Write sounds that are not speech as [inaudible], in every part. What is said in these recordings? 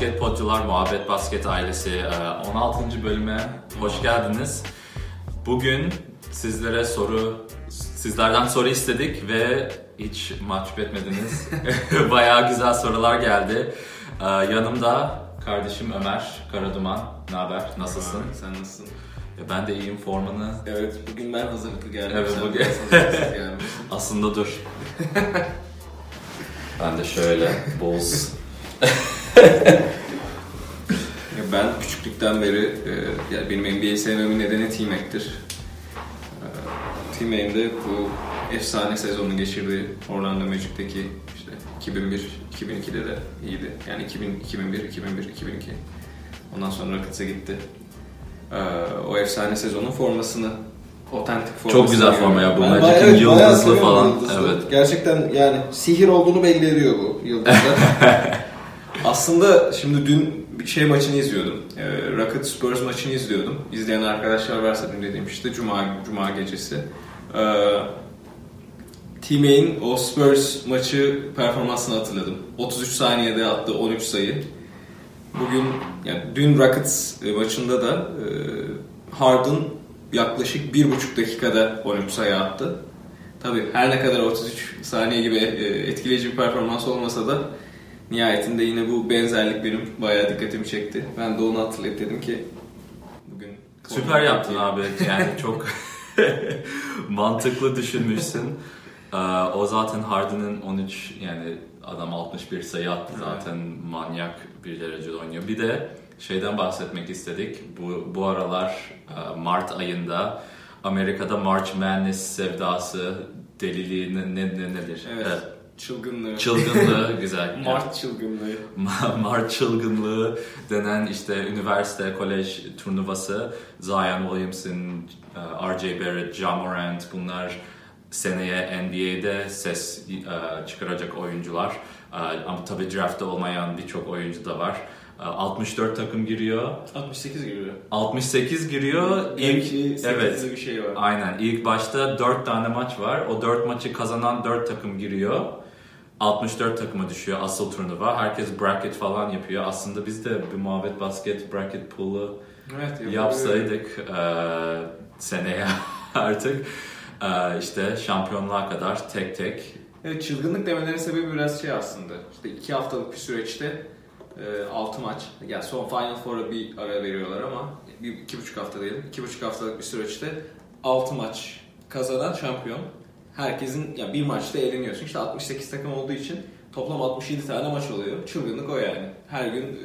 Merhabalar basketbolcular, Muhabbet Basket ailesi e, 16. bölüme hoş geldiniz. Bugün sizlere soru, sizlerden soru istedik ve hiç mahcup etmediniz. [laughs] [laughs] Bayağı güzel sorular geldi. E, Yanımda kardeşim Ömer Karaduman. Ne haber? Nasılsın? Sen nasılsın? E, Ben de iyiyim formanı. Evet, bugün ben hazırlıklı geldim. Evet, bugün-. [laughs] Aslında dur. ben de şöyle Bulls. Ya ben küçüklükten beri, e, ya benim NBA sevmemin nedeni T-Mac'tir. E, T-Mac'in de bu efsane sezonunu geçirdiği Orlando Magic'teki işte 2001, 2002'de de iyiydi. Yani 2000, 2001, 2001, 2002. Ondan sonra Rockets'a gitti. E, o efsane sezonun formasını otantik formasını Çok güzel forma ya bu Ben Magic'in bayağı yıldızlı falan. yıldızlı. Evet. Gerçekten yani sihir olduğunu belli ediyor bu yıldızlar. [laughs] Aslında şimdi dün bir şey maçını izliyordum. Ee, Rocket Spurs maçını izliyordum. İzleyen arkadaşlar varsa dün dediğim işte Cuma, Cuma gecesi. Ee, T-May'in o Spurs maçı performansını hatırladım. 33 saniyede attı 13 sayı. Bugün yani dün Rockets e, maçında da e, Harden yaklaşık 1,5 dakikada 13 sayı attı. Tabii her ne kadar 33 saniye gibi e, etkileyici bir performans olmasa da nihayetinde yine bu benzerlik benim bayağı dikkatimi çekti. Ben de onu hatırlayıp dedim ki bugün Süper yaptın abi. Yani çok [laughs] mantıklı düşünmüşsün. Ee, o zaten Harden'ın 13 yani adam 61 sayı attı Evet. zaten manyak bir derecede oynuyor. Bir de şeyden bahsetmek istedik. Bu bu aralar e, Mart ayında Amerika'da March Madness sevdası deliliği ne, ne, ne- nedir? Evet. Evet. Çılgınlığı. Çılgınlığı [laughs] güzel. Mart çılgınlığı. Ma- Mart çılgınlığı denen işte üniversite, kolej turnuvası Zion Williamson, e, R.J. Barrett, Ja Morant bunlar seneye NBA'de ses e, çıkaracak oyuncular. E, Ama tabii draftta olmayan birçok oyuncu da var. E, 64 takım giriyor. 68 giriyor. 68 giriyor. İlk, 8'de evet. bir şey var. Aynen. İlk başta 4 tane maç var. O 4 maçı kazanan 4 takım giriyor. 64 takıma düşüyor asıl turnuva. Herkes bracket falan yapıyor. Aslında biz de bir muhabbet basket bracket pool'u Evet, yapsaydık eee, seneye [laughs] artık eee, işte şampiyonluğa kadar tek tek Evet çılgınlık demelerinin sebebi biraz şey aslında. İşte iki haftalık bir süreçte 6 maç. Yani son Final Four'a bir ara veriyorlar ama bir, iki buçuk hafta diyelim. iki buçuk haftalık bir süreçte 6 maç kazanan şampiyon. Herkesin ya bir maçta eğleniyorsun. İşte 68 takım olduğu için toplam 67 tane maç oluyor. Çılgınlık o yani. Her gün e,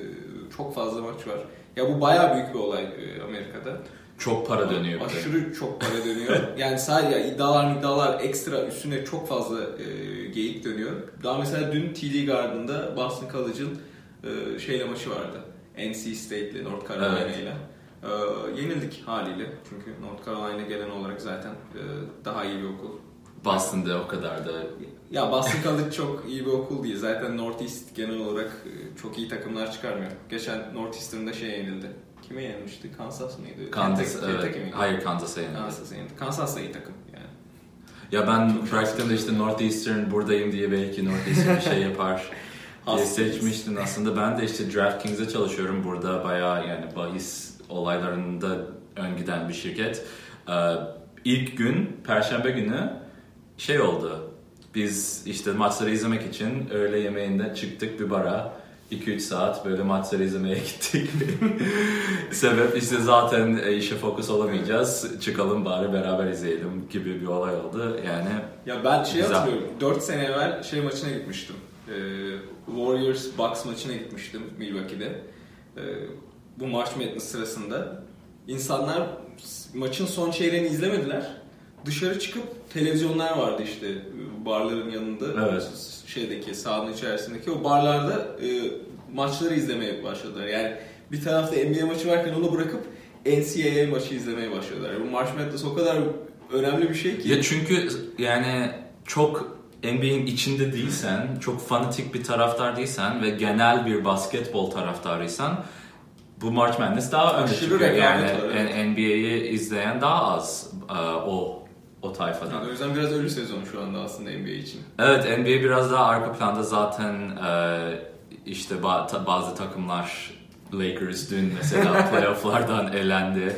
çok fazla maç var. Ya bu bayağı büyük bir olay e, Amerika'da. çok para dönüyor. Aşırı çok para dönüyor. [laughs] yani sadece iddialar iddialar ekstra üstüne çok fazla e, geyik dönüyor. Daha mesela dün TD Garden'da Boston College'ın e, şeyle maçı vardı. NC State'le North Carolina Evet. ile. E, yenildik haliyle. Çünkü North Carolina gelen olarak zaten e, daha iyi bir okul. Boston'da o kadar da Ya Boston College çok iyi bir okul değil. Zaten Northeast genel olarak e, çok iyi takımlar çıkarmıyor. Geçen Northeastern'da şey yenildi. Kime yenilmişti? Kansas mıydı? Kansas, Kentucky- Kentucky evet. miydi? Hayır Kansas'a yenildi. Kansas yenildi. Kansas da iyi takım yani. Ya ben bıraktığımda işte Northeastern buradayım diye belki Northeastern bir şey yapar [laughs] diye seçmiştin aslında. Ben de işte DraftKings'e çalışıyorum. Burada bayağı yani bahis olaylarında ön giden bir şirket. Ee, ilk gün, Perşembe günü şey oldu. Biz işte maçları izlemek için öğle yemeğinde çıktık bir bara. 2-3 saat böyle maçları izlemeye [laughs] gittik. Sebep işte zaten e, işe fokus olamayacağız. Çıkalım bari beraber izleyelim gibi bir olay oldu. Yani Ya ben şey Güzel. hatırlıyorum. 4 sene evvel şey maçına gitmiştim. Ee, Warriors Bucks maçına gitmiştim Milwaukee'de. Ee, bu March Madness sırasında. İnsanlar maçın son çeyreğini izlemediler. Dışarı çıkıp televizyonlar vardı işte barların yanında. Evet. Şeydeki sahanın içerisindeki o barlarda e, maçları izlemeye başladılar. Yani bir tarafta NBA maçı varken onu bırakıp NCAA maçı izlemeye başladılar. Bu March Madness o kadar önemli bir şey ki. Ya çünkü yani çok NBA'in içinde değilsen, çok fanatik bir taraftar değilsen ve genel bir basketbol taraftarıysan bu March Madness daha Aşırı çıkıyor. Yani. N- NBA'yi izleyen daha az e, o o tayfadan. Yani o yüzden biraz ölü sezon şu anda aslında NBA için. Evet NBA biraz daha arka planda zaten e, işte bazı takımlar Lakers dün mesela [laughs] playofflardan elendi.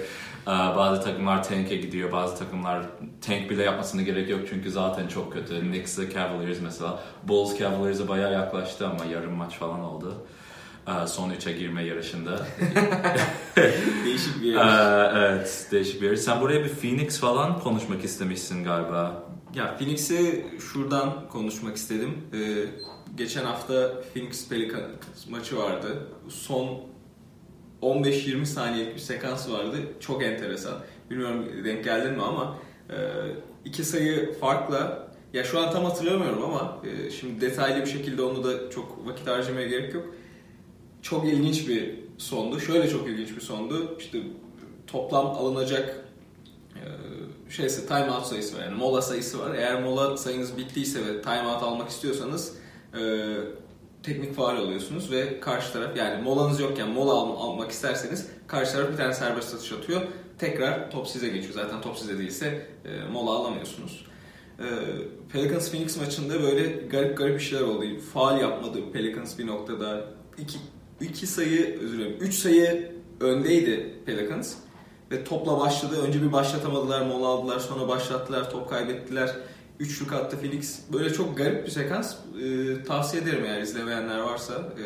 E, bazı takımlar tank'e gidiyor, bazı takımlar tank bile yapmasına gerek yok çünkü zaten çok kötü. Knicks'e Cavaliers mesela. Bulls Cavaliers'e bayağı yaklaştı ama yarım maç falan oldu. E, son 3'e girme yarışında. [laughs] Değişik bir yarış. evet, değişik bir yarış. Sen buraya bir Phoenix falan konuşmak istemişsin galiba. Ya Phoenix'i şuradan konuşmak istedim. Ee, geçen hafta Phoenix Pelicans maçı vardı. Son 15-20 saniyelik bir sekans vardı. Çok enteresan. Bilmiyorum denk geldin mi ama e, iki sayı farkla ya şu an tam hatırlamıyorum ama e, şimdi detaylı bir şekilde onu da çok vakit harcamaya gerek yok. Çok ilginç bir sondu. Şöyle çok ilginç bir sondu. İşte toplam alınacak e, şeyse timeout sayısı var yani mola sayısı var. Eğer mola sayınız bittiyse ve timeout almak istiyorsanız e, teknik faal alıyorsunuz ve karşı taraf yani molanız yokken mola al- almak isterseniz karşı taraf bir tane serbest atış atıyor. Tekrar top size geçiyor. Zaten top size değilse e, mola alamıyorsunuz. E, Pelicans Phoenix maçında böyle garip garip bir şeyler oldu. Faal yapmadı Pelicans bir noktada. İki, iki sayı özür dilerim. Üç sayı öndeydi Pelicans. Ve topla başladı. Önce bir başlatamadılar, mola aldılar, sonra başlattılar, top kaybettiler. Üçlük attı Phoenix. Böyle çok garip bir sekans. Ee, tavsiye ederim eğer izlemeyenler varsa. Ee,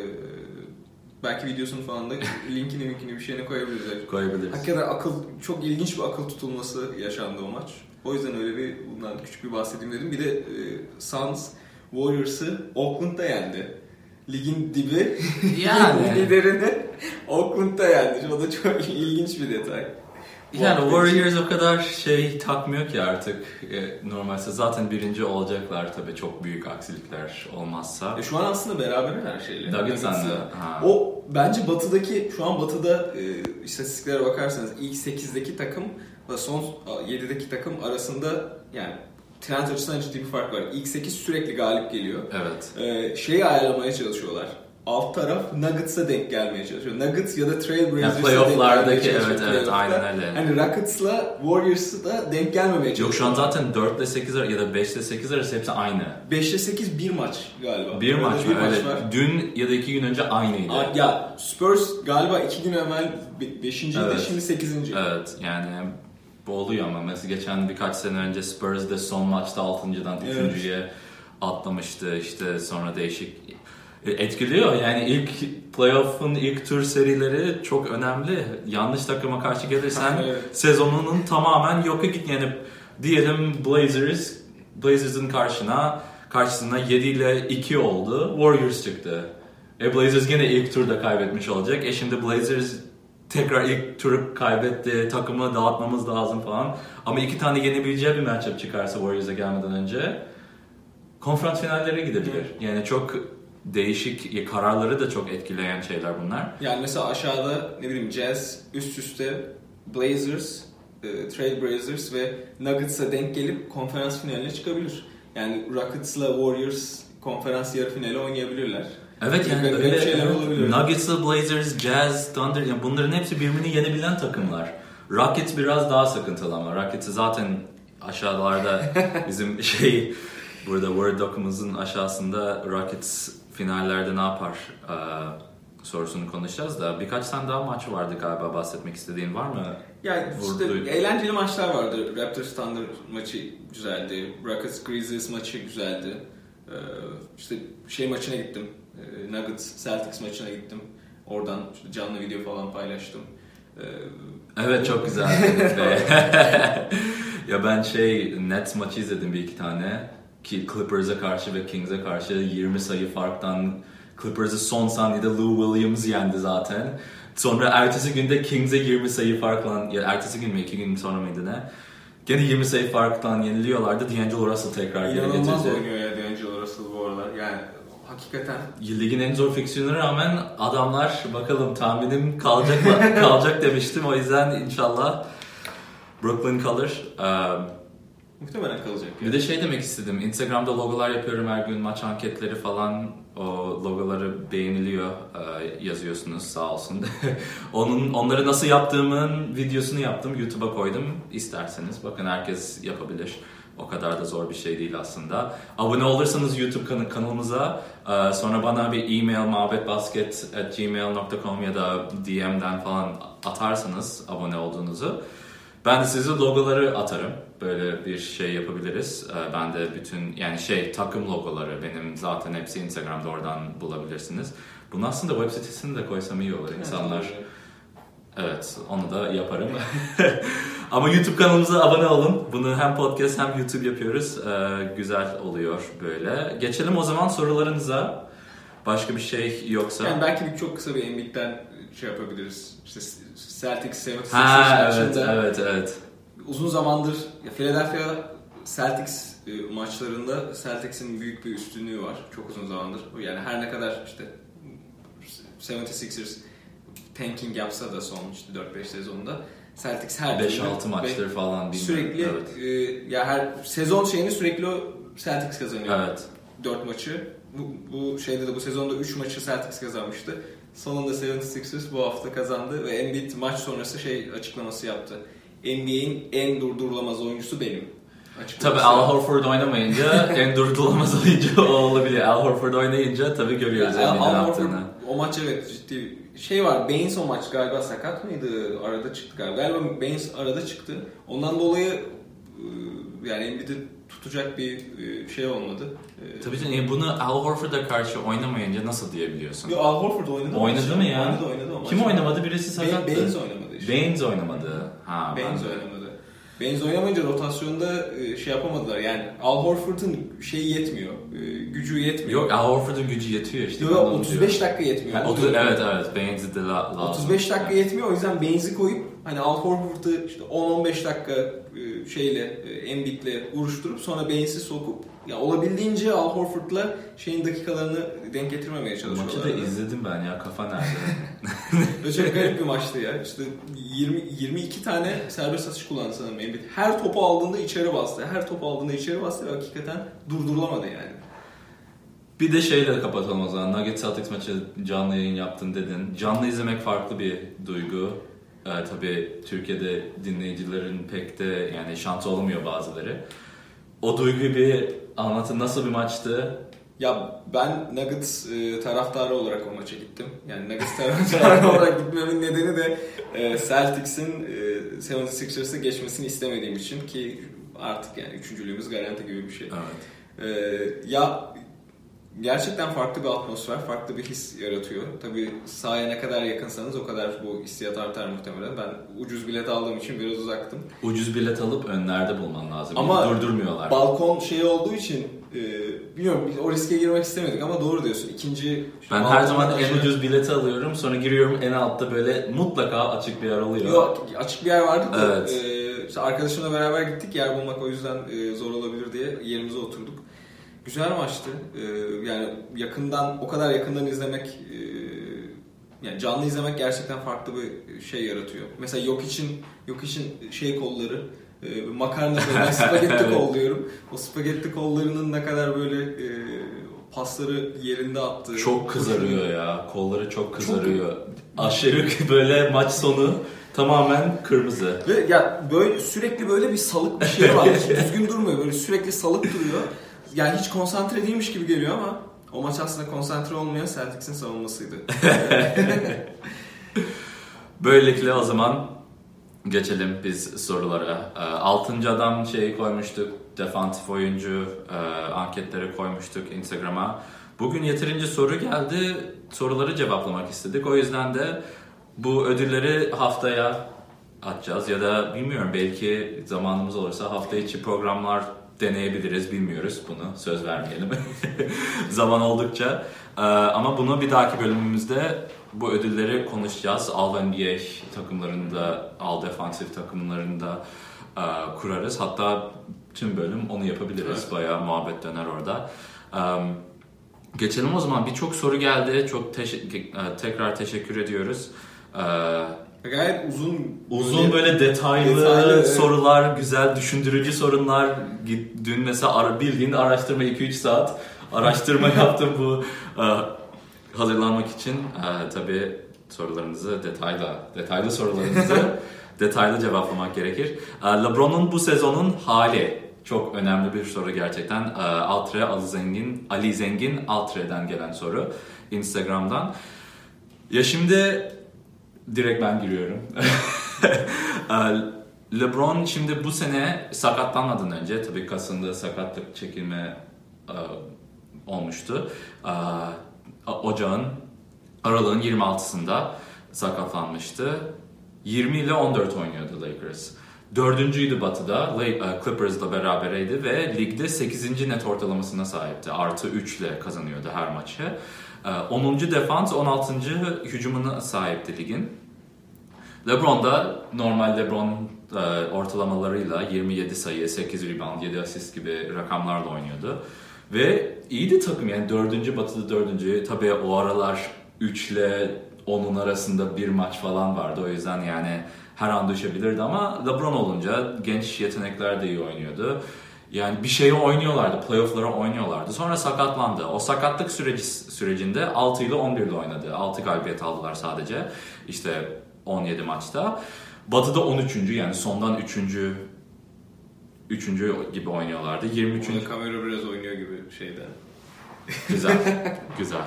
belki videosunu falan da [laughs] linkini linkini bir şeyine koyabiliriz. Koyabiliriz. Hakikaten akıl, çok ilginç bir akıl tutulması yaşandı o maç. O yüzden öyle bir bundan küçük bir bahsedeyim dedim. Bir de e, Suns Warriors'ı Oakland'da yendi. Ligin dibi [laughs] Yani. [laughs] liderini Oakland'da yendi. O da çok ilginç bir detay. Yani Warriors o kadar şey takmıyor ki artık e, normalse zaten birinci olacaklar tabii çok büyük aksilikler olmazsa. E, şu an aslında beraber her şeyle. Ha. O bence batıdaki şu an batıda e, istatistiklere bakarsanız ilk 8'deki takım ve son 7'deki takım arasında yani trend açısından ciddi bir fark var. İlk 8 sürekli galip geliyor. Evet. E, şeyi ayarlamaya çalışıyorlar. Alt taraf Nuggets'a denk gelmeye çalışıyor. Nuggets ya da Trailblazers'a Yani playoff'lardaki evet evet Playoff'ta. aynen öyle. Hani Rockets'la Warriors'ı da denk gelmemeye çalışıyor. Yok şu an zaten 4 ile 8 ar- ya da 5 ile 8 arası hepsi aynı. 5'te 8 bir maç galiba. Bir Arada maç bir mı? maç Öyle. var. Dün ya da 2 gün önce aynıydı. Aa, Ya Spurs galiba iki gün evvel 5. Evet. şimdi 8. Evet yani bu oluyor ama mesela geçen birkaç sene önce Spurs de son maçta 6.dan Evet. 3.ye atlamıştı işte sonra değişik etkiliyor yani ilk playoff'un ilk tur serileri çok önemli. Yanlış takıma karşı gelirsen Evet. sezonunun tamamen yoka git yani diyelim Blazers Blazers'ın karşına karşısına 7 ile 2 oldu. Warriors çıktı. E Blazers gene ilk turda kaybetmiş olacak. E şimdi Blazers tekrar ilk turu kaybetti. Takımı dağıtmamız lazım falan. Ama iki tane yenebileceği bir matchup çıkarsa Warriors'a gelmeden önce konferans finallere gidebilir. Yani çok değişik kararları da çok etkileyen şeyler bunlar. Yani mesela aşağıda ne bileyim Jazz üst üste Blazers, e, Trailblazers ve Nuggets'a denk gelip konferans finaline çıkabilir. Yani Rockets'la Warriors konferans yarı finali oynayabilirler. Evet yani Garip öyle şeyler olabilir. Nuggets'la Blazers, Jazz, Thunder yani bunların hepsi birbirini yenebilen takımlar. Rockets biraz daha sıkıntılı ama Rockets'i zaten aşağılarda [laughs] bizim şey burada Word dokumuzun aşağısında Rockets finallerde ne yapar eee, sorusunu konuşacağız da birkaç tane daha maç vardı galiba bahsetmek istediğin var mı? Yani işte Vurdu. eğlenceli maçlar vardı. Raptors Thunder maçı güzeldi. Rockets Grizzlies maçı güzeldi. Ee, işte şey maçına gittim. Ee, Nuggets Celtics maçına gittim. Oradan canlı video falan paylaştım. Ee, Evet çok güzel. [laughs] [laughs] ya ben şey Nets maçı izledim bir iki tane ki Clippers'a karşı ve Kings'e karşı 20 sayı farktan Clippers'ı son saniyede Lou Williams yendi zaten. Sonra ertesi günde Kings'e 20 sayı farkla ya ertesi gün mü iki gün sonra mıydı ne? Gene 20 sayı farktan yeniliyorlardı. D'Angelo Russell tekrar geri inanılmaz getirdi. oynuyor ya D'Angelo Russell bu aralar. Yani hakikaten Ligin en zor fiksiyonuna rağmen adamlar bakalım tahminim kalacak mı? [laughs] kalacak demiştim. O yüzden inşallah Brooklyn kalır. Ee, muhtemelen kalacak. bir de şey demek istedim. Instagram'da logolar yapıyorum her gün maç anketleri falan. O logoları beğeniliyor e, yazıyorsunuz sağ olsun. [laughs] Onun onları nasıl yaptığımın videosunu yaptım. YouTube'a koydum. İsterseniz bakın herkes yapabilir. O kadar da zor bir şey değil aslında. Abone olursanız YouTube kan- kanalımıza e, sonra bana bir e-mail muhabbetbasket@gmail.com ya da DM'den falan atarsanız abone olduğunuzu ben de size logoları atarım. Böyle bir şey yapabiliriz. Ee, Ben de bütün yani şey takım logoları benim zaten hepsi Instagram'da oradan bulabilirsiniz. Bunu aslında web sitesine de koysam iyi olur insanlar. Evet onu da yaparım. [laughs] Ama YouTube kanalımıza abone olun. Bunu hem podcast hem YouTube yapıyoruz. Ee, güzel oluyor böyle. Geçelim o zaman sorularınıza. Başka bir şey yoksa. Yani belki bir çok kısa bir Embiid'den şey yapabiliriz. İşte Celtics 76ers Ha evet evet evet. uzun zamandır Philadelphia Celtics e, maçlarında Celtics'in büyük bir üstünlüğü var. Çok uzun zamandır. Yani her ne kadar işte 76ers tanking yapsa da son işte 4-5 sezonda Celtics her 5-6 türlü maçtır ve falan bilmiyorum. sürekli Evet. e, ya her sezon şeyini sürekli o Celtics kazanıyor. Evet. 4 maçı. Bu, bu şeyde de bu sezonda 3 maçı Celtics kazanmıştı. Sonunda 76ers bu hafta kazandı ve Embiid maç sonrası şey açıklaması yaptı. NBA'in en durdurulamaz oyuncusu benim. Açıklaması Tabii Al. Horford oynamayınca [laughs] en durdurulamaz oyuncu o olabiliyor. Al Horford oynayınca tabii görüyoruz Yani Al Horford o maç evet ciddi şey var. Baines o maç galiba sakat mıydı? Arada çıktı galiba. Galiba Baines arada çıktı. Ondan dolayı e, yani Embiid'i tutacak bir e, şey olmadı. Tabii canım bunu Al Horford'a karşı oynamayınca nasıl diyebiliyorsun? Yo, Al Horford oynadı. Oynadı mı ya? Oynadı oynadı Kim maçı. oynamadı? Birisi sakattı. Baines oynamadı işte. Baines oynamadı. Ha, Baines oynamadı. Baines oynamayınca rotasyonda e, şey yapamadılar. Yani Al Horford'un şeyi yetmiyor. e, Gücü yetmiyor. Yok Al Horford'un gücü yetiyor işte. Yo, ben onu 35 diyorum. dakika yetmiyor. Otuz- diyorum. evet evet Baines'i de la, lazım. 35 dakika yetmiyor. O yüzden Baines'i koyup hani Al Horford'u işte 10-15 dakika e, şeyle Embiid'le uğraştırıp sonra Baines'i sokup ya olabildiğince Al Horford'la şeyin dakikalarını denk getirmemeye Maçı çalışıyorlar. da izledim ben ya kafa nerede? [laughs] Çok garip bir maçtı ya. İşte 20 22 tane serbest atış kullandı sanırım Embiid. Her topu aldığında içeri bastı. Her topu aldığında içeri bastı ve hakikaten durdurulamadı yani. Bir de şeyle kapatalım o zaman. Nuggets Celtics maçı canlı yayın yaptın dedin. Canlı izlemek farklı bir duygu. Ee, tabii Türkiye'de dinleyicilerin pek de yani şansı olmuyor bazıları. O duyguyu bir anlatın. Nasıl bir maçtı? Ya ben Nuggets e, taraftarı olarak o maça gittim. Yani Nuggets taraftarı [laughs] olarak gitmemin nedeni de e, Celtics'in e, 76ers'ı geçmesini istemediğim için ki artık yani üçüncülüğümüz garanti gibi bir şey. Evet. E, ya gerçekten farklı bir atmosfer, farklı bir his yaratıyor. Tabii sahaya ne kadar yakınsanız o kadar bu hissiyat artar muhtemelen. Ben ucuz bilet aldığım için biraz uzaktım. Ucuz bilet alıp önlerde bulman lazım. Ama Yani durdurmuyorlar. Balkon şeyi olduğu için e, bilmiyorum o riske girmek istemedik ama doğru diyorsun. İkinci ben her zaman en ucuz bileti alıyorum. Sonra giriyorum en altta böyle mutlaka açık bir yer oluyor. Yok açık bir yer vardı da Evet. e, işte arkadaşımla beraber gittik yer bulmak o yüzden e, zor olabilir diye yerimize oturduk. Güzel maçtı. E, yani yakından o kadar yakından izlemek e, yani canlı izlemek gerçekten farklı bir şey yaratıyor. Mesela yok için yok için şey kolları e, makarna [laughs] ben spagetti kol diyorum. O spagetti kollarının ne kadar böyle e, pasları yerinde attığı. Çok kızarıyor ya. Kolları çok kızarıyor. Aşırı [laughs] böyle maç sonu tamamen kırmızı. Ve ya böyle sürekli böyle bir salık bir şey var. [laughs] Düzgün durmuyor. Böyle sürekli salık duruyor. Yani hiç konsantre değilmiş gibi geliyor ama o maç aslında konsantre olmayan Celtics'in savunmasıydı. [laughs] Böylelikle o zaman geçelim biz sorulara. Ee, Altıncı adam şeyi koymuştuk. Defansif oyuncu e, anketleri koymuştuk Instagram'a. Bugün yeterince soru geldi. Soruları cevaplamak istedik. O yüzden de bu ödülleri haftaya atacağız ya da bilmiyorum belki zamanımız olursa hafta içi programlar deneyebiliriz bilmiyoruz bunu söz vermeyelim [laughs] zaman oldukça Ee, ama bunu bir dahaki bölümümüzde bu ödülleri konuşacağız All NBA takımlarında All Defensive takımlarında e, kurarız hatta tüm bölüm onu yapabiliriz Evet. bayağı muhabbet döner orada Ee, Geçelim o zaman. Birçok soru geldi. Çok teşe- e, tekrar teşekkür ediyoruz. Ee, Gayet uzun uzun böyle detaylı, detaylı, evet. sorular, güzel düşündürücü sorunlar. Dün mesela ara, bildiğin araştırma 2-3 saat araştırma [laughs] yaptım bu e, hazırlanmak için. E, tabii sorularınızı detaylı, detaylı sorularınızı [laughs] detaylı cevaplamak gerekir. E, LeBron'un bu sezonun hali çok önemli bir soru gerçekten. Altre Ali Zengin, Ali Zengin Altre'den gelen soru Instagram'dan. Ya şimdi direkt ben giriyorum. [laughs] E, LeBron şimdi bu sene sakatlanmadan önce tabii kasında sakatlık çekilme e, olmuştu. E, ocağın aralığın 26'sında sakatlanmıştı. 20 ile 14 oynuyordu Lakers. Dördüncüydü Batı'da, Clippers'la berabereydi ve ligde 8. net ortalamasına sahipti. Artı 3 ile kazanıyordu her maçı. 10. defans, 16. hücumuna sahipti ligin. LeBron da normal LeBron e, ortalamalarıyla 27 sayı, 8 rebound, 7 asist gibi rakamlarla oynuyordu. Ve iyiydi takım yani dördüncü batıda dördüncü. Tabii o aralar 3 ile 10'un arasında bir maç falan vardı. O yüzden yani her an düşebilirdi ama LeBron olunca genç yetenekler de iyi oynuyordu. Yani bir şeyi oynuyorlardı, playoff'lara oynuyorlardı. Sonra sakatlandı. O sakatlık süreci sürecinde 6 ile 11 ile oynadı. 6 galibiyet aldılar sadece. İşte 17 maçta. Batı'da 13. yani sondan 3. 3. gibi oynuyorlardı. 23. Burada kamera biraz oynuyor gibi şeyde. Güzel. güzel.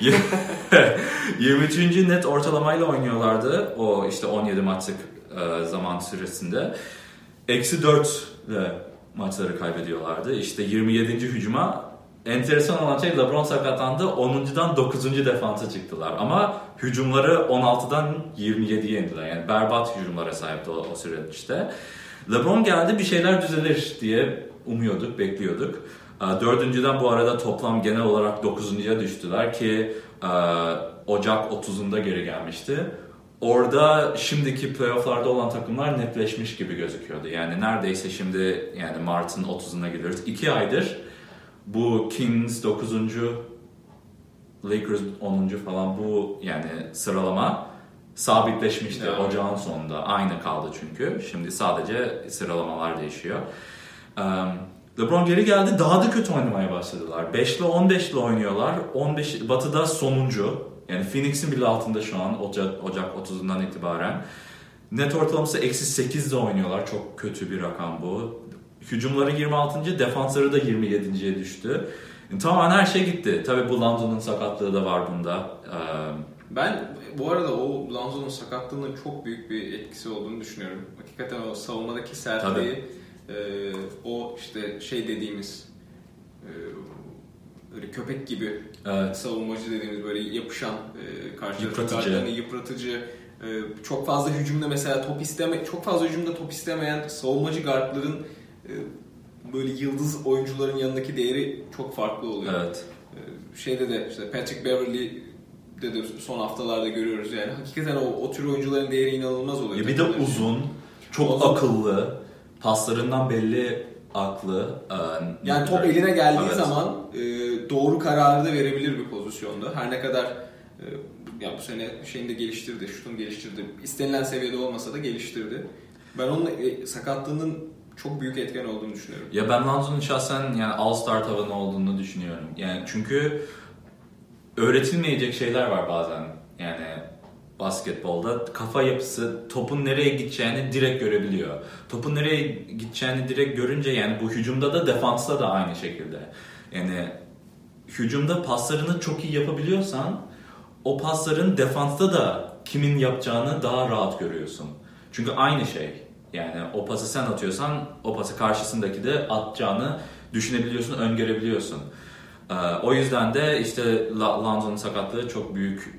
[laughs] 23. net ortalamayla oynuyorlardı. O işte 17 maçlık e, zaman süresinde. Eksi 4 ile maçları kaybediyorlardı. İşte 27. hücuma enteresan olan şey LeBron sakatlandı. 10.dan 9. defansa çıktılar. Ama hücumları 16'dan 27'ye indiler. Yani berbat hücumlara sahipti o, o süreçte. LeBron geldi bir şeyler düzelir diye umuyorduk, bekliyorduk. Dördüncüden bu arada toplam genel olarak dokuzuncuya düştüler ki Ocak 30'unda geri gelmişti. Orada şimdiki playofflarda olan takımlar netleşmiş gibi gözüküyordu. Yani neredeyse şimdi yani Mart'ın 30'una geliyoruz. İki aydır bu Kings 9. Lakers 10. falan bu yani sıralama sabitleşmişti yani. ocağın sonunda. Aynı kaldı çünkü. Şimdi sadece sıralamalar değişiyor. LeBron geri geldi daha da kötü oynamaya başladılar. 5 ile 15 ile oynuyorlar. 15 Batı'da sonuncu. Yani Phoenix'in bile altında şu an Ocak, Ocak 30'undan itibaren. Net ortalaması eksi 8 ile oynuyorlar. Çok kötü bir rakam bu. Hücumları 26. defansları da 27.ye düştü. Yani tamamen her şey gitti. Tabii bu Lonzo'nun sakatlığı da var bunda. Ben bu arada o Lonzo'nun sakatlığının çok büyük bir etkisi olduğunu düşünüyorum. Hakikaten o savunmadaki sertliği, e, o işte şey dediğimiz e, böyle köpek gibi evet. savunmacı dediğimiz böyle yapışan e, karşılaşma yıpratıcı e, çok fazla hücumda mesela top isteme çok fazla hücumda top istemeyen savunmacı guardların e, böyle yıldız oyuncuların yanındaki değeri çok farklı oluyor. Evet. E, şeyde de işte Patrick Beverly de, de son haftalarda görüyoruz yani. Hakikaten o, o tür oyuncuların değeri inanılmaz oluyor. Ya bir de uzun, çok uzun. akıllı, paslarından belli aklı. E, yani top eline geldiği evet. zaman e, doğru kararı da verebilir bir pozisyonda. Her ne kadar e, ya bu sene şeyini de geliştirdi, şutunu geliştirdi. İstenilen seviyede olmasa da geliştirdi. Ben onun e, sakatlığının çok büyük etken olduğunu düşünüyorum. Ya ben Lonzo'nun şahsen yani All-Star tavanı olduğunu düşünüyorum. Yani çünkü öğretilmeyecek şeyler var bazen. Yani basketbolda kafa yapısı topun nereye gideceğini direkt görebiliyor. Topun nereye gideceğini direkt görünce yani bu hücumda da defansta da aynı şekilde. Yani hücumda paslarını çok iyi yapabiliyorsan o pasların defansta da kimin yapacağını daha rahat görüyorsun. Çünkü aynı şey. Yani o pası sen atıyorsan o pası karşısındaki de atacağını düşünebiliyorsun, öngörebiliyorsun. Ee, o yüzden de işte Lonzo'nun sakatlığı çok büyük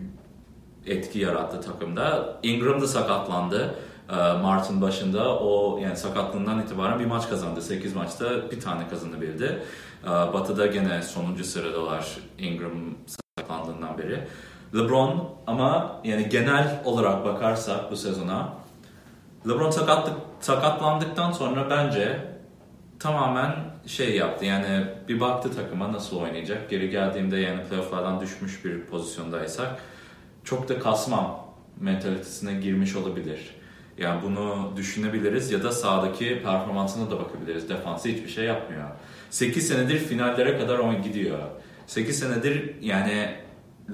etki yarattı takımda. Ingram da sakatlandı. Ee, Mart'ın başında o yani sakatlığından itibaren bir maç kazandı. 8 maçta bir tane kazanabildi. Ee, Batı'da gene sonuncu sıradalar Ingram sakatlandığından beri. LeBron ama yani genel olarak bakarsak bu sezona LeBron sakatlık, sakatlandıktan sonra bence tamamen şey yaptı. Yani bir baktı takıma nasıl oynayacak. Geri geldiğimde yani playofflardan düşmüş bir pozisyondaysak çok da kasmam mentalitesine girmiş olabilir. Yani bunu düşünebiliriz ya da sahadaki performansına da bakabiliriz. Defansı hiçbir şey yapmıyor. 8 senedir finallere kadar on gidiyor. 8 senedir yani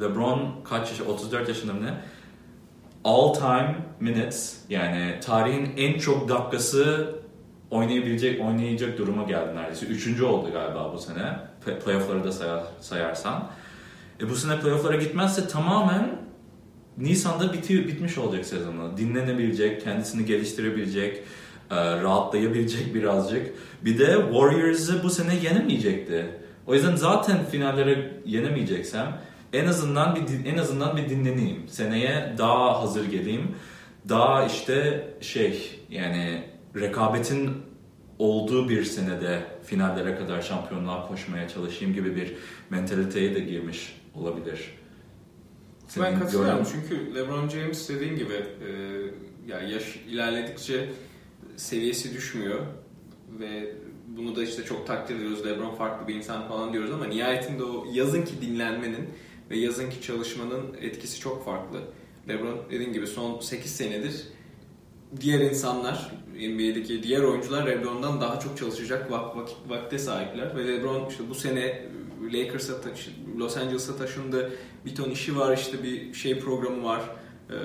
LeBron kaç yaş 34 yaşında mı ne? All time minutes yani tarihin en çok dakikası oynayabilecek oynayacak duruma geldi neredeyse. Üçüncü oldu galiba bu sene. Playoff'ları da sayar, sayarsan. E bu sene playoff'lara gitmezse tamamen Nisan'da bitiyor, bitmiş olacak sezonu. Dinlenebilecek, kendisini geliştirebilecek, e, rahatlayabilecek [laughs] birazcık. Bir de Warriors'ı bu sene yenemeyecekti. O yüzden zaten finallere yenemeyeceksem en azından bir en azından bir dinleneyim. Seneye daha hazır geleyim. Daha işte şey yani rekabetin olduğu bir senede finallere kadar şampiyonluğa koşmaya çalışayım gibi bir mentaliteye de girmiş olabilir. Senin ben katılıyorum çünkü LeBron James dediğin gibi e, yani yaş ilerledikçe seviyesi düşmüyor ve bunu da işte çok takdir ediyoruz. LeBron farklı bir insan falan diyoruz ama nihayetinde o yazın ki dinlenmenin ve yazın ki çalışmanın etkisi çok farklı. LeBron dediğin gibi son 8 senedir diğer insanlar NBA'deki diğer oyuncular LeBron'dan daha çok çalışacak vak vakit, vakte sahipler ve LeBron işte bu sene Lakers'a taşı, Los Angeles'a taşındı. Bir ton işi var işte bir şey programı var. Ee,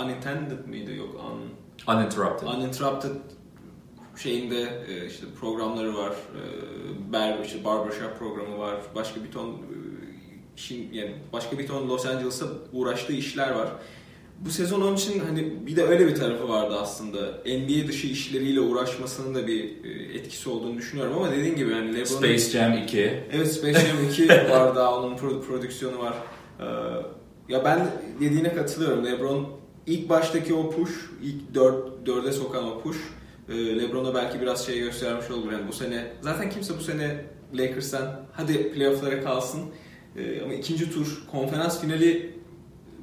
unintended miydi yok un, uninterrupted. Uninterrupted şeyinde e, işte programları var. E, ber işte barbershop programı var. Başka bir ton Şimdi yani başka bir ton Los Angeles'a uğraştığı işler var. Bu sezon onun için hani bir de öyle bir tarafı vardı aslında. NBA dışı işleriyle uğraşmasının da bir e, etkisi olduğunu düşünüyorum ama dediğin gibi yani LeBron'un... Space Jam 2. Evet Space Jam 2 [laughs] var daha onun prodüksiyonu var. Ee, ya ben dediğine katılıyorum. LeBron ilk baştaki o push, ilk 4 4'e sokan o push e, LeBron'a belki biraz şey göstermiş olur. Yani bu sene zaten kimse bu sene Lakers'tan hadi playoff'lara kalsın ee, ama ikinci tur konferans finali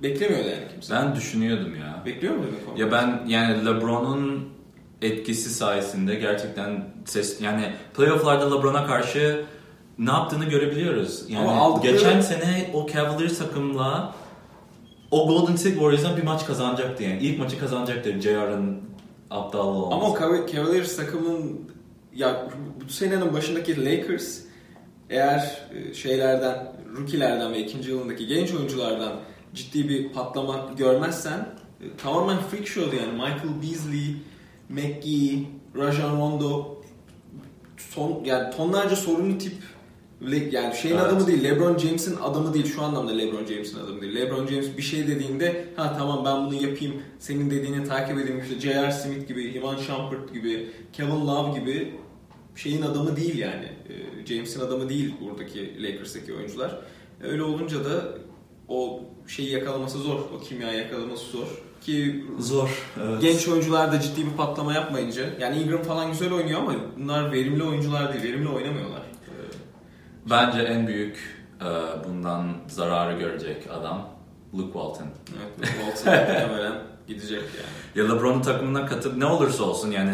beklemiyordu yani kimse. Ben düşünüyordum ya. Bekliyor muydun? Ya ben yani LeBron'un etkisi sayesinde gerçekten ses yani playoff'larda LeBron'a karşı ne yaptığını görebiliyoruz. Yani Ama aldıkları... geçen sene o Cavaliers takımla o Golden State Warriors'dan bir maç kazanacaktı yani. İlk maçı kazanacaktı JR'ın aptal olması. Ama o Cavaliers takımın ya bu senenin başındaki Lakers eğer e, şeylerden rookie'lerden ve ikinci yılındaki genç oyunculardan ciddi bir patlama görmezsen e, tamamen freak show'du yani Michael Beasley, McGee, Rajon Rondo son, yani tonlarca sorunlu tip yani şeyin evet. adamı değil, LeBron James'in adamı değil. Şu anlamda LeBron James'in adamı değil. LeBron James bir şey dediğinde ha tamam ben bunu yapayım, senin dediğini takip edeyim. İşte J.R. Smith gibi, Ivan Shumpert gibi, Kevin Love gibi şeyin adamı değil yani. E, James'in adamı değil buradaki Lakers'taki oyuncular. Öyle olunca da o şeyi yakalaması zor. O kimyayı yakalaması zor. Ki zor. Evet. Genç oyuncular da ciddi bir patlama yapmayınca yani Ingram falan güzel oynuyor ama bunlar verimli oyuncular değil. Verimli oynamıyorlar. Bence en büyük e, bundan zararı görecek adam Luke Walton. Evet, Luke Walton muhtemelen gidecek yani. Ya LeBron'un takımına katıp ne olursa olsun yani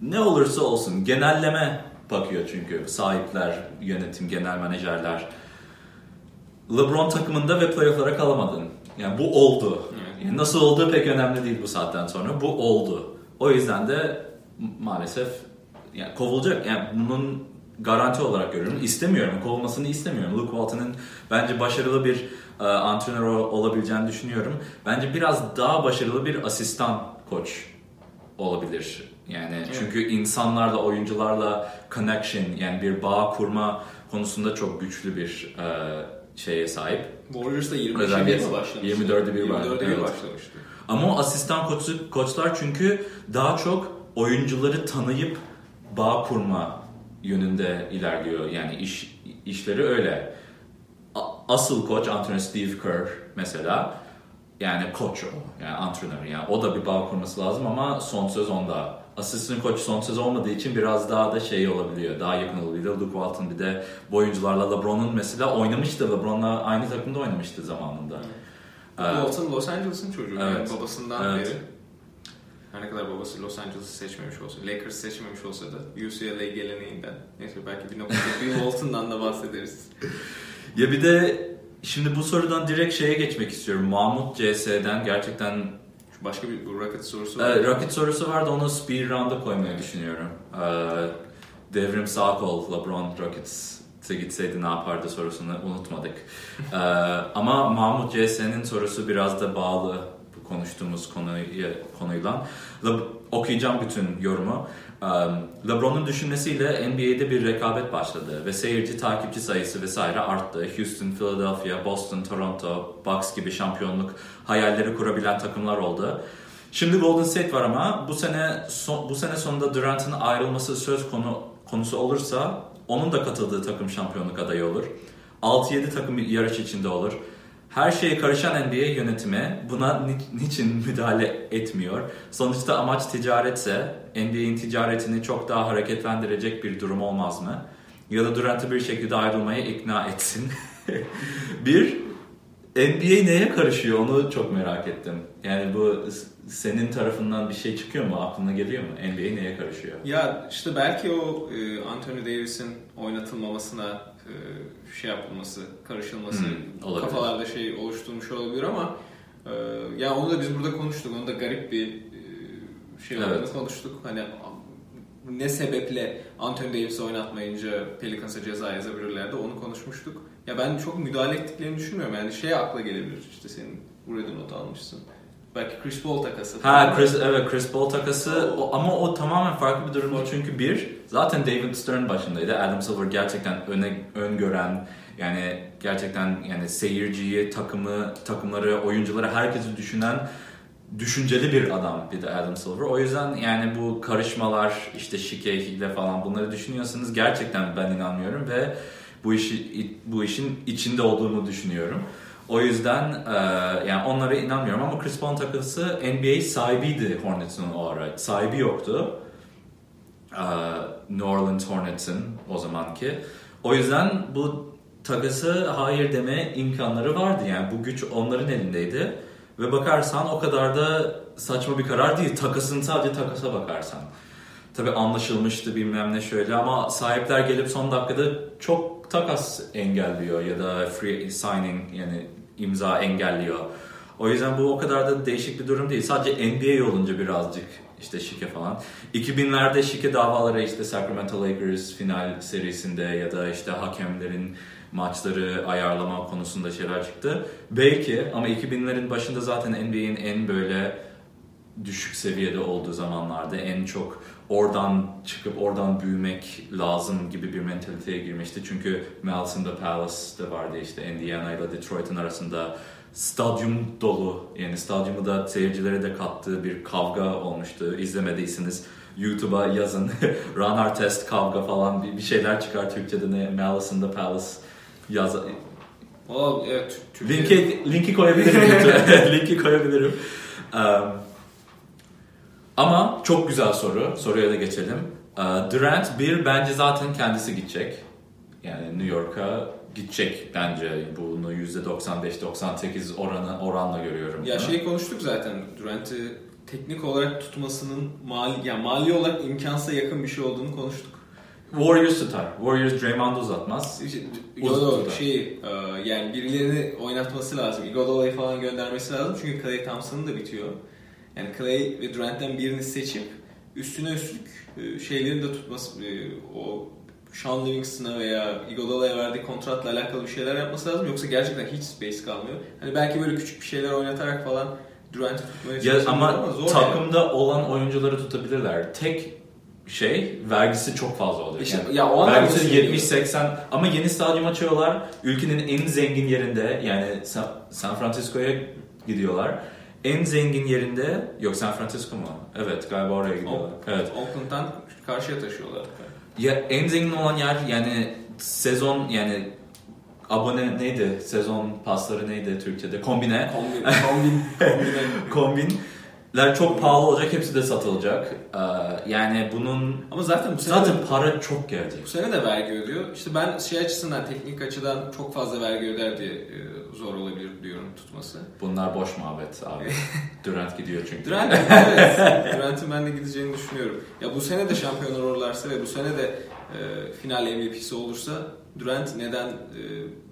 ne olursa olsun genelleme bakıyor çünkü sahipler, yönetim, genel menajerler. LeBron takımında ve playoff'lara kalamadın. Yani bu oldu. Yani nasıl olduğu pek önemli değil bu saatten sonra. Bu oldu. O yüzden de maalesef yani kovulacak. Yani bunun garanti olarak görüyorum. İstemiyorum. Kovulmasını istemiyorum. Luke Walton'ın bence başarılı bir e, antrenör olabileceğini düşünüyorum. Bence biraz daha başarılı bir asistan koç olabilir. Yani evet. çünkü insanlarla, oyuncularla connection yani bir bağ kurma konusunda çok güçlü bir e, şeye sahip. Warriors'da 25'e 1 mi başlamıştı? 24'e 1 var. 24'e 1 evet. başlamıştı. Ama o asistan koç, koçlar çünkü daha çok oyuncuları tanıyıp bağ kurma yönünde ilerliyor. Yani iş işleri öyle. Asıl koç antrenör Steve Kerr mesela yani koç o. Yani antrenör yani o da bir bağ kurması lazım ama son söz onda asistan koç son söz olmadığı için biraz daha da şey olabiliyor. Daha yakın olabiliyor. Luke Walton bir de bu oyuncularla LeBron'un mesela oynamıştı. LeBron'la aynı takımda oynamıştı zamanında. Evet. Ee, Walton Los Angeles'ın çocuğu. Evet. Yani babasından evet. beri. Her ne kadar babası Los Angeles'ı seçmemiş olsa, Lakers seçmemiş olsa da UCLA geleneğinden. Neyse belki bir noktada Bill Walton'dan da bahsederiz. [laughs] ya bir de şimdi bu sorudan direkt şeye geçmek istiyorum. Mahmut CS'den gerçekten Başka bir bu Rocket sorusu var. Ee, Rocket sorusu vardı onu speed round'a koymayı düşünüyorum. Ee, Devrim Sağkol, LeBron Rockets'e gitseydi ne yapardı sorusunu unutmadık. Ee, [laughs] ama Mahmut CS'nin sorusu biraz da bağlı bu konuştuğumuz konuya, konuyla. Le- okuyacağım bütün yorumu. LeBron'un düşünmesiyle NBA'de bir rekabet başladı ve seyirci takipçi sayısı vesaire arttı. Houston, Philadelphia, Boston, Toronto, Bucks gibi şampiyonluk hayalleri kurabilen takımlar oldu. Şimdi Golden State var ama bu sene son, bu sene sonunda Durant'ın ayrılması söz konu konusu olursa onun da katıldığı takım şampiyonluk adayı olur. 6-7 takım yarış içinde olur. Her şeye karışan NBA yönetimi buna ni- niçin müdahale etmiyor? Sonuçta amaç ticaretse NBA'in ticaretini çok daha hareketlendirecek bir durum olmaz mı? Ya da Durant'ı bir şekilde ayrılmaya ikna etsin. [laughs] bir, NBA neye karışıyor onu çok merak ettim. Yani bu senin tarafından bir şey çıkıyor mu? Aklına geliyor mu? NBA neye karışıyor? Ya işte belki o e, Anthony Davis'in oynatılmamasına şey yapılması, karışılması Hmm, kafalarda şey oluşturmuş olabilir ama e, ya onu da biz burada konuştuk. Onu da garip bir e, şey olduğunu Evet. konuştuk. Hani ne sebeple Anthony Davis'i oynatmayınca Pelicans'a ceza yazabilirlerdi onu konuşmuştuk. Ya ben çok müdahale ettiklerini düşünmüyorum. Yani şey akla gelebilir işte senin buraya not almışsın. Belki Chris Paul takası. Ha Chris, evet Chris Paul takası o, ama o tamamen farklı bir durumdu çünkü bir zaten David Stern başındaydı. Adam Silver gerçekten öne öngören yani gerçekten yani seyirciyi, takımı, takımları, oyuncuları herkesi düşünen düşünceli bir adam bir de Adam Silver. O yüzden yani bu karışmalar işte şike, hile falan bunları düşünüyorsanız gerçekten ben inanmıyorum ve bu işi bu işin içinde olduğunu düşünüyorum. O yüzden e, yani onlara inanmıyorum ama Chris Paul takısı NBA sahibiydi Hornets'ın o ara. Sahibi yoktu. E, New Orleans Hornets'ın o zamanki. O yüzden bu takısı hayır deme imkanları vardı. Yani bu güç onların elindeydi. Ve bakarsan o kadar da saçma bir karar değil. Takasın sadece takasa bakarsan. Tabi anlaşılmıştı bilmem ne şöyle ama sahipler gelip son dakikada çok takas engelliyor ya da free signing yani imza engelliyor. O yüzden bu o kadar da değişik bir durum değil. Sadece NBA olunca birazcık işte şike falan. 2000'lerde şike davaları işte Sacramento Lakers final serisinde ya da işte hakemlerin maçları ayarlama konusunda şeyler çıktı. Belki ama 2000'lerin başında zaten NBA'in en böyle düşük seviyede olduğu zamanlarda en çok oradan çıkıp oradan büyümek lazım gibi bir mentaliteye girmişti. Çünkü Malison'da Palace'da vardı işte Indiana ile Detroit'in arasında stadyum dolu yani stadyumu da seyircilere de kattığı bir kavga olmuştu. İzlemediyseniz YouTube'a yazın [laughs] Run Our Test kavga falan bir, şeyler çıkar Türkçe'de ne Malison'da Palace yaz O evet. Linki linki koyabilirim [laughs] [laughs] linki koyabilirim. Um, ama çok güzel soru. Soruya da geçelim. Uh, Durant bir bence zaten kendisi gidecek. Yani New York'a gidecek bence. Bunu %95-98 oranı oranla görüyorum. Ya bunu. şey konuştuk zaten Durant'i teknik olarak tutmasının mali yani mali olarak imkansa yakın bir şey olduğunu konuştuk. Warriors tutar. Warriors Draymond'u uzatmaz. Iguodala şey e, yani birilerini oynatması lazım. Iguodala'yı falan göndermesi lazım çünkü Clay Thompson'ın da bitiyor. Yani Clay ve Durant'ten birini seçip üstüne üstlük e, şeyleri de tutması e, o Sean Livingston'a veya Iguodala'ya verdiği kontratla alakalı bir şeyler yapması lazım. Yoksa gerçekten hiç space kalmıyor. Hani belki böyle küçük bir şeyler oynatarak falan Durant'ı tutmaya Ya çalışabilir ama zor yani. takımda olan oyuncuları tutabilirler. Tek şey vergisi çok fazla olacak. İşte Yani ya o vergisi söylüyorum. 70-80 ama yeni stadyum açıyorlar. Ülkenin en zengin yerinde yani San, San Francisco'ya gidiyorlar. En zengin yerinde yok San Francisco mu? Evet galiba oraya gidiyorlar. Evet. Oakland'dan karşıya taşıyorlar. Ya en zengin olan yer yani sezon yani abone neydi? Sezon pasları neydi Türkçe'de? Kombine. Kombin, kombin, [laughs] kombine. Kombinler çok pahalı olacak. Hepsi de satılacak. Ee, yani bunun Ama zaten bu sene zaten de, para çok gelecek. bu sene de vergi ödüyor. İşte ben şey açısından, teknik açıdan çok fazla vergi öder diye e, zor olabilir diyorum tutması. Bunlar boş muhabbet abi. [laughs] Durant gidiyor çünkü. Durant, evet. Durant'ın ben de gideceğini düşünüyorum. Ya bu sene de şampiyonlar olurlarsa ve bu sene de e, final MVP'si olursa Durant neden e,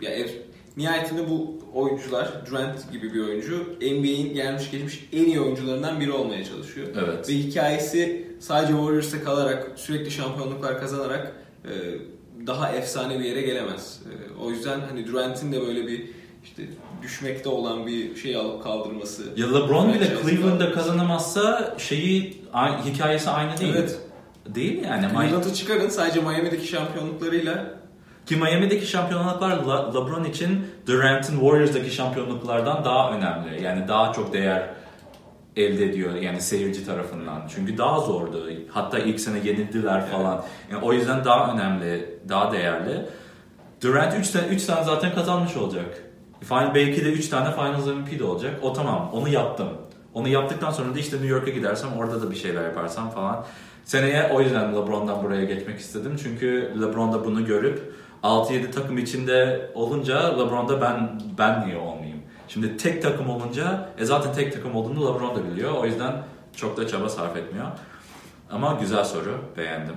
ya er- nihayetinde bu oyuncular, Durant gibi bir oyuncu NBA'in gelmiş geçmiş en iyi oyuncularından biri olmaya çalışıyor. Evet. Ve hikayesi sadece Warriors'ta kalarak, sürekli şampiyonluklar kazanarak e, daha efsane bir yere gelemez. E, o yüzden hani Durant'in de böyle bir işte düşmekte olan bir şey alıp kaldırması. Ya LeBron bile Cleveland'da kazanamazsa şeyi hikayesi aynı değil. Evet. Değil yani. Cleveland'ı çıkarın sadece Miami'deki şampiyonluklarıyla Ki Miami'deki şampiyonluklar Le- LeBron için Durant'in Warriors'daki şampiyonluklardan daha önemli. Yani daha çok değer elde ediyor yani seyirci tarafından. Çünkü daha zordu. Hatta ilk sene yenildiler falan. Yani o yüzden daha önemli, daha değerli. Durant 3 tane 3 tane zaten kazanmış olacak. Final, belki de 3 tane Finals MVP de olacak. O tamam. Onu yaptım. Onu yaptıktan sonra da işte New York'a gidersem orada da bir şeyler yaparsam falan. Seneye o yüzden LeBron'dan buraya geçmek istedim. Çünkü LeBron da bunu görüp 6-7 takım içinde olunca LeBron'da ben ben niye olmayayım? Şimdi tek takım olunca e zaten tek takım olduğunu LeBron da biliyor. O yüzden çok da çaba sarf etmiyor. Ama güzel soru. Beğendim.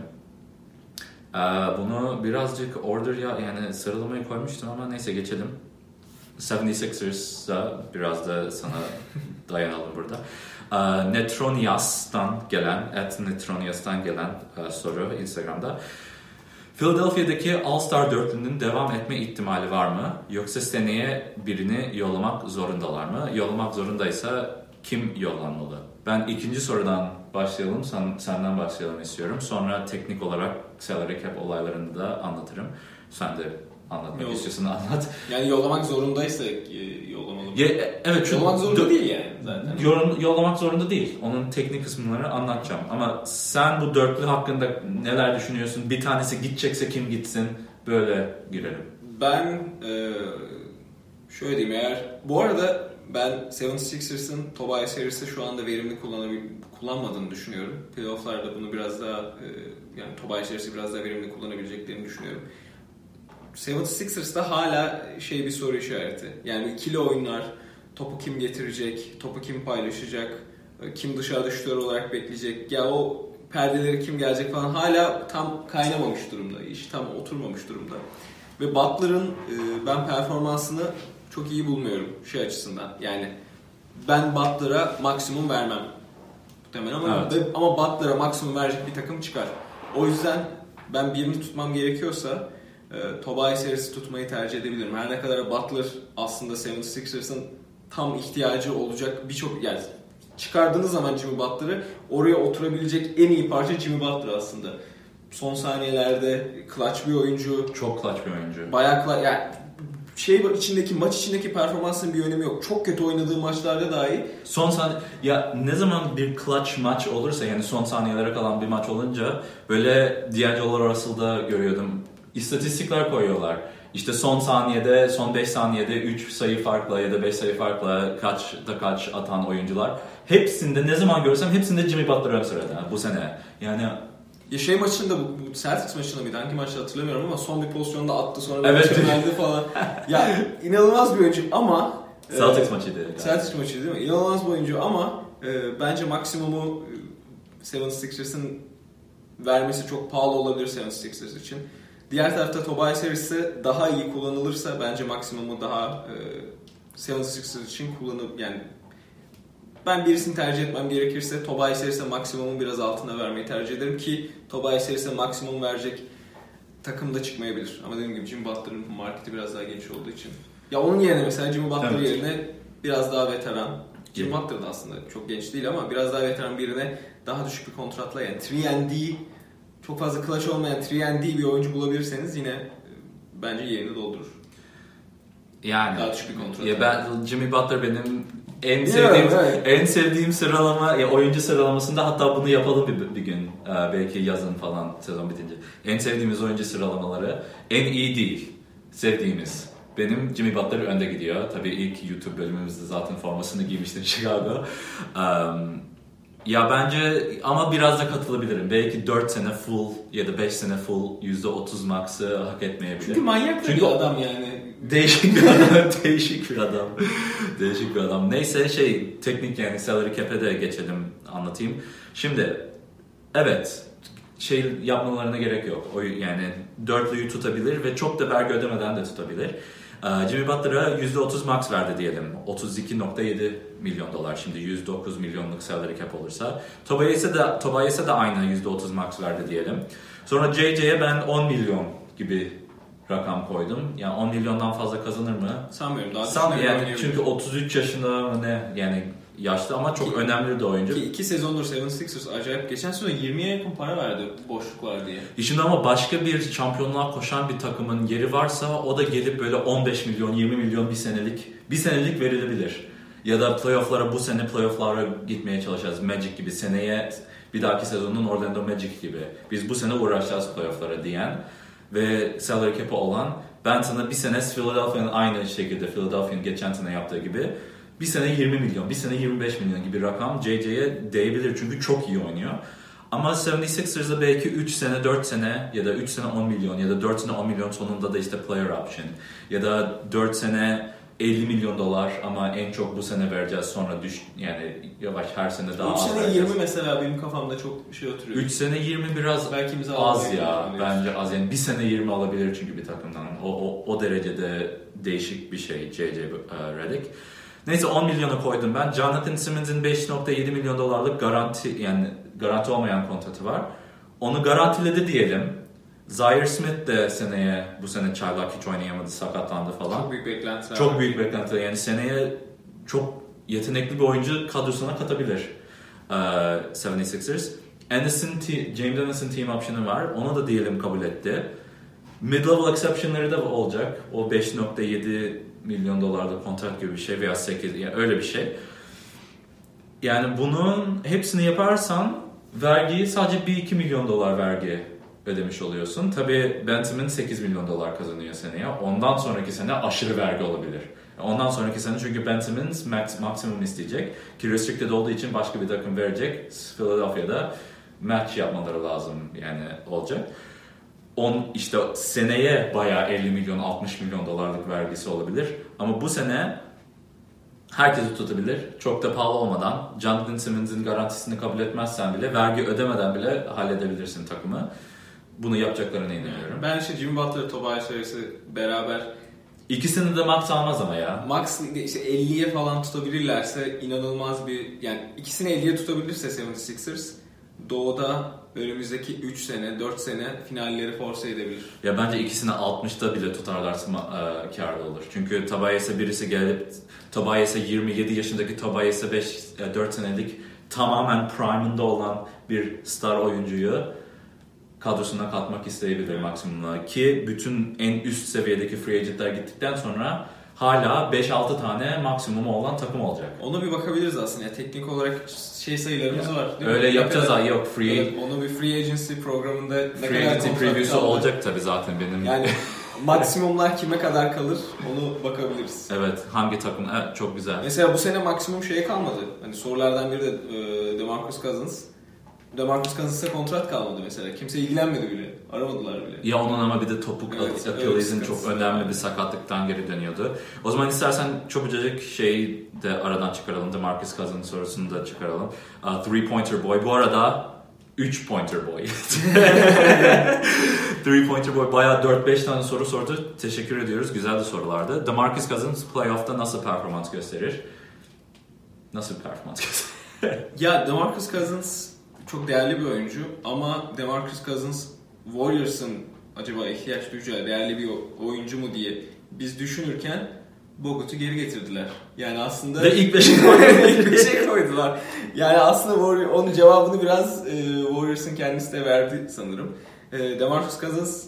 Ee, bunu birazcık order ya yani sıralamayı koymuştum ama neyse geçelim. 76ers'a biraz da sana [laughs] dayanalım burada. Ee, Netronias'tan gelen, at Netronias'tan gelen e, soru Instagram'da. Philadelphia'daki All-Star dörtlünün devam etme ihtimali var mı? Yoksa seneye birini yollamak zorundalar mı? Yollamak zorundaysa kim yollanmalı? Ben ikinci sorudan başlayalım, sen, senden başlayalım istiyorum. Sonra teknik olarak salary cap olaylarını da anlatırım. Sen de anlatmak Yok. istiyorsan anlat. yani yollamak zorundaysa e, yollamalı. Ya, e, evet, çünkü yollamak zorunda değil yani zaten. Yollamak zorunda değil. Onun teknik kısımları anlatacağım. Ama sen bu dörtlü hakkında neler düşünüyorsun? Bir tanesi gidecekse kim gitsin? Böyle girelim. Ben e, şöyle diyeyim eğer bu arada ben 76ers'ın Tobias Harris'i şu anda verimli kullanmadığını düşünüyorum. Playoff'larda bunu biraz daha e, yani Tobias Harris'i biraz daha verimli kullanabileceklerini düşünüyorum. 76ers'ta hala şey bir soru işareti. Yani ikili oyunlar, topu kim getirecek, topu kim paylaşacak, kim dışarıda şutör olarak bekleyecek. Ya o perdeleri kim gelecek falan hala tam kaynamamış durumda. İş tam oturmamış durumda. Ve Butler'ın e, ben performansını çok iyi bulmuyorum şey açısından. Yani ben Butler'a maksimum vermem. Muhtemelen ama, Evet. ve- ama Butler'a maksimum verecek bir takım çıkar. O yüzden ben birini tutmam gerekiyorsa e, Tobias Harris'i tutmayı tercih edebilirim. Her ne kadar Butler aslında 76ers'ın tam ihtiyacı olacak birçok yani çıkardığınız zaman Jimmy Butler'ı oraya oturabilecek en iyi parça Jimmy Butler aslında. Son saniyelerde clutch bir oyuncu. Çok clutch bir oyuncu. Bayağı clutch, yani şey içindeki maç içindeki performansın bir önemi yok. Çok kötü oynadığı maçlarda dahi Son saniye ya ne zaman bir clutch maç olursa yani son saniyelere kalan bir maç olunca böyle D'Angelo Russell'da görüyordum. İstatistikler koyuyorlar. İşte son saniyede, son 5 saniyede 3 sayı farkla ya da 5 sayı farkla kaç da kaç atan oyuncular. Hepsinde ne zaman görsem hepsinde Jimmy Butler ön sırada bu sene. Yani Ya şey maçında bu, Celtics maçında mıydı? Hangi maçta hatırlamıyorum ama son bir pozisyonda attı sonra Evet. çömeldi falan. ya inanılmaz bir oyuncu ama e, Celtics maçıydı. galiba. Celtics maçıydı değil mi? İnanılmaz bir oyuncu ama e, bence maksimumu e, 76ers'ın vermesi çok pahalı olabilir 76ers için. Diğer tarafta Tobias Harris'e daha iyi kullanılırsa bence maksimumu daha e, 76ers için kullanıp yani ben birisini tercih etmem gerekirse Tobias Harris'e maksimumun biraz altına vermeyi tercih ederim ki Tobias Harris'e maksimum verecek takım da çıkmayabilir. Ama dediğim gibi Jimmy Butler'ın marketi biraz daha geniş olduğu için. Ya onun yerine mesela Jimmy Butler Evet. yerine biraz daha veteran. Evet. Butler da aslında çok genç değil ama biraz daha veteran birine daha düşük bir kontratla yani 3 çok fazla clutch olmayan 3 bir oyuncu bulabilirseniz yine e, bence yerini doldurur. Yani Daha düşük bir kontrat. ya ben Jimmy Butler benim en sevdiğim evet. en sevdiğim sıralama ya oyuncu sıralamasında hatta bunu yapalım bir, bir gün Ee, belki yazın falan sezon bitince. En sevdiğimiz oyuncu sıralamaları en iyi değil sevdiğimiz. Benim Jimmy Butler önde gidiyor. Tabii ilk YouTube bölümümüzde zaten formasını giymiştim [laughs] Chicago. Um, ya bence ama biraz da katılabilirim. Belki 4 sene full ya da 5 sene full %30 max'ı hak etmeyebilir. Çünkü manyak Çünkü bir adam yani. Değişik bir adam, [laughs] değişik bir adam. değişik bir adam. Neyse şey teknik yani salary cap'e de geçelim anlatayım. Şimdi evet şey yapmalarına gerek yok. O yani dörtlüyü tutabilir ve çok da vergi ödemeden de tutabilir. Ee, Jimmy Butler'a %30 max verdi diyelim. 32.7 milyon dolar. Şimdi 109 milyonluk salary cap olursa. Tobias'a da, Tobias'a da aynı %30 max verdi diyelim. Sonra JJ'ye ben 10 milyon gibi rakam koydum. Yani 10 milyondan fazla kazanır mı? Sanmıyorum. Daha San düşünüyorum, yani çünkü 33 yaşında mı ne yani yaşlı ama çok önemli de oyuncu. Ki iki sezondur 76ers acayip. Geçen sezon 20'ye yakın para verdi boşluk var diye. İşin ama başka bir şampiyonluğa koşan bir takımın yeri varsa o da gelip böyle 15 milyon 20 milyon bir senelik bir senelik verilebilir. Ya da playofflara bu sene playofflara gitmeye çalışacağız. Magic gibi seneye bir dahaki sezonun Orlando Magic gibi. Biz bu sene uğraşacağız playofflara diyen ve salary cap'i olan ben sana bir sene Philadelphia'nın aynı şekilde Philadelphia'nın geçen sene yaptığı gibi bir sene 20 milyon, bir sene 25 milyon gibi rakam JJ'ye değebilir çünkü çok iyi oynuyor. Ama 76ers'da belki 3 sene 4 sene ya da 3 sene 10 milyon ya da 4 sene 10 milyon sonunda da işte player option ya da 4 sene 50 milyon dolar ama en çok bu sene vereceğiz sonra düş yani yavaş her sene daha 3 az sene vereceğiz. 20 mesela benim kafamda çok şey oturuyor. 3 sene 20 biraz Belki bize az ya bence az yani bir sene 20 alabilir çünkü bir takımdan o, o, o derecede değişik bir şey JJ uh, Redick. Neyse 10 milyona koydum ben. Jonathan Simmons'in 5.7 milyon dolarlık garanti yani garanti olmayan kontratı var. Onu garantiledi diyelim. Zaire Smith de seneye bu sene çaylak hiç oynayamadı sakatlandı falan. Çok büyük beklentiler Çok büyük beklenti. Yani seneye çok yetenekli bir oyuncu kadrosuna katabilir uh, 76ers. Anderson, James Anderson team option'ı var. Onu da diyelim kabul etti. Mid-level exception'ları da olacak. O 5.7 milyon dolarlık kontrat gibi bir şey veya 8 yani öyle bir şey. Yani bunun hepsini yaparsan vergiyi sadece 1-2 milyon dolar vergi ödemiş oluyorsun. Tabii Bentham 8 milyon dolar kazanıyor seneye. Ondan sonraki sene aşırı vergi olabilir. Ondan sonraki sene çünkü Bentham'ın max, maksimum isteyecek. Ki restricted olduğu için başka bir takım verecek. Philadelphia'da match yapmaları lazım yani olacak. On işte seneye bayağı 50 milyon 60 milyon dolarlık vergisi olabilir. Ama bu sene herkesi tutabilir. Çok da pahalı olmadan Jonathan Simmons'in garantisini kabul etmezsen bile vergi ödemeden bile halledebilirsin takımı. Bunu yapacaklarına inanıyorum. Ben işte Jimmy Butler, Tobias Harris'i beraber İkisini de max almaz ama ya. max işte 50'ye falan tutabilirlerse inanılmaz bir yani ikisini 50'ye tutabilirse 76ers Doğu'da önümüzdeki 3 sene 4 sene finalleri force edebilir. Ya bence ikisini 60'ta bile tutarlarsa e, karlı olur. Çünkü Tobias'a birisi gelip Tobias'a 27 yaşındaki Tobias'a 5 e, 4 senelik tamamen prime'ında olan bir star oyuncuyu kadrosuna katmak isteyebilir maksimumla. Ki bütün en üst seviyedeki free agentler gittikten sonra hala 5-6 tane maksimumu olan takım olacak. Ona bir bakabiliriz aslında. Yani teknik olarak şey sayılarımız var. değil mi? Öyle Ne yapacağız kadar- yok free, Evet, onu bir free agency programında ne free kadar agency preview'su olacak tabi zaten benim. Yani [laughs] maksimumlar kime kadar kalır onu bakabiliriz. Evet hangi takım evet, çok güzel. Mesela bu sene maksimum şeye kalmadı. Hani sorulardan biri de e, DeMarcus Cousins. DeMarcus Cousins'a kontrat kalmadı mesela. Kimse ilgilenmedi bile. Aramadılar bile. Ya onun ama bir de topuk Evet, Achilles'in çok önemli bir sakatlıktan geri dönüyordu. O zaman istersen çabucacık şeyi de aradan çıkaralım. DeMarcus Cousins sorusunu da çıkaralım. Uh, three pointer boy. Bu arada 3 pointer boy. [laughs] Three pointer boy bayağı 4-5 tane soru sordu. Teşekkür ediyoruz. Güzel de sorulardı. DeMarcus Cousins playoff'ta nasıl performans gösterir? Nasıl performans gösterir? Ya DeMarcus Cousins çok değerli bir oyuncu ama DeMarcus Cousins Warriors'ın acaba ihtiyaç duyacağı değerli bir oyuncu mu diye biz düşünürken Bogut'u geri getirdiler. Yani aslında Ve ilk beşe [laughs] ilk beşe koydular. Yani aslında Warrior, onun cevabını biraz e, Warriors'ın kendisi de verdi sanırım. E, DeMarcus Cousins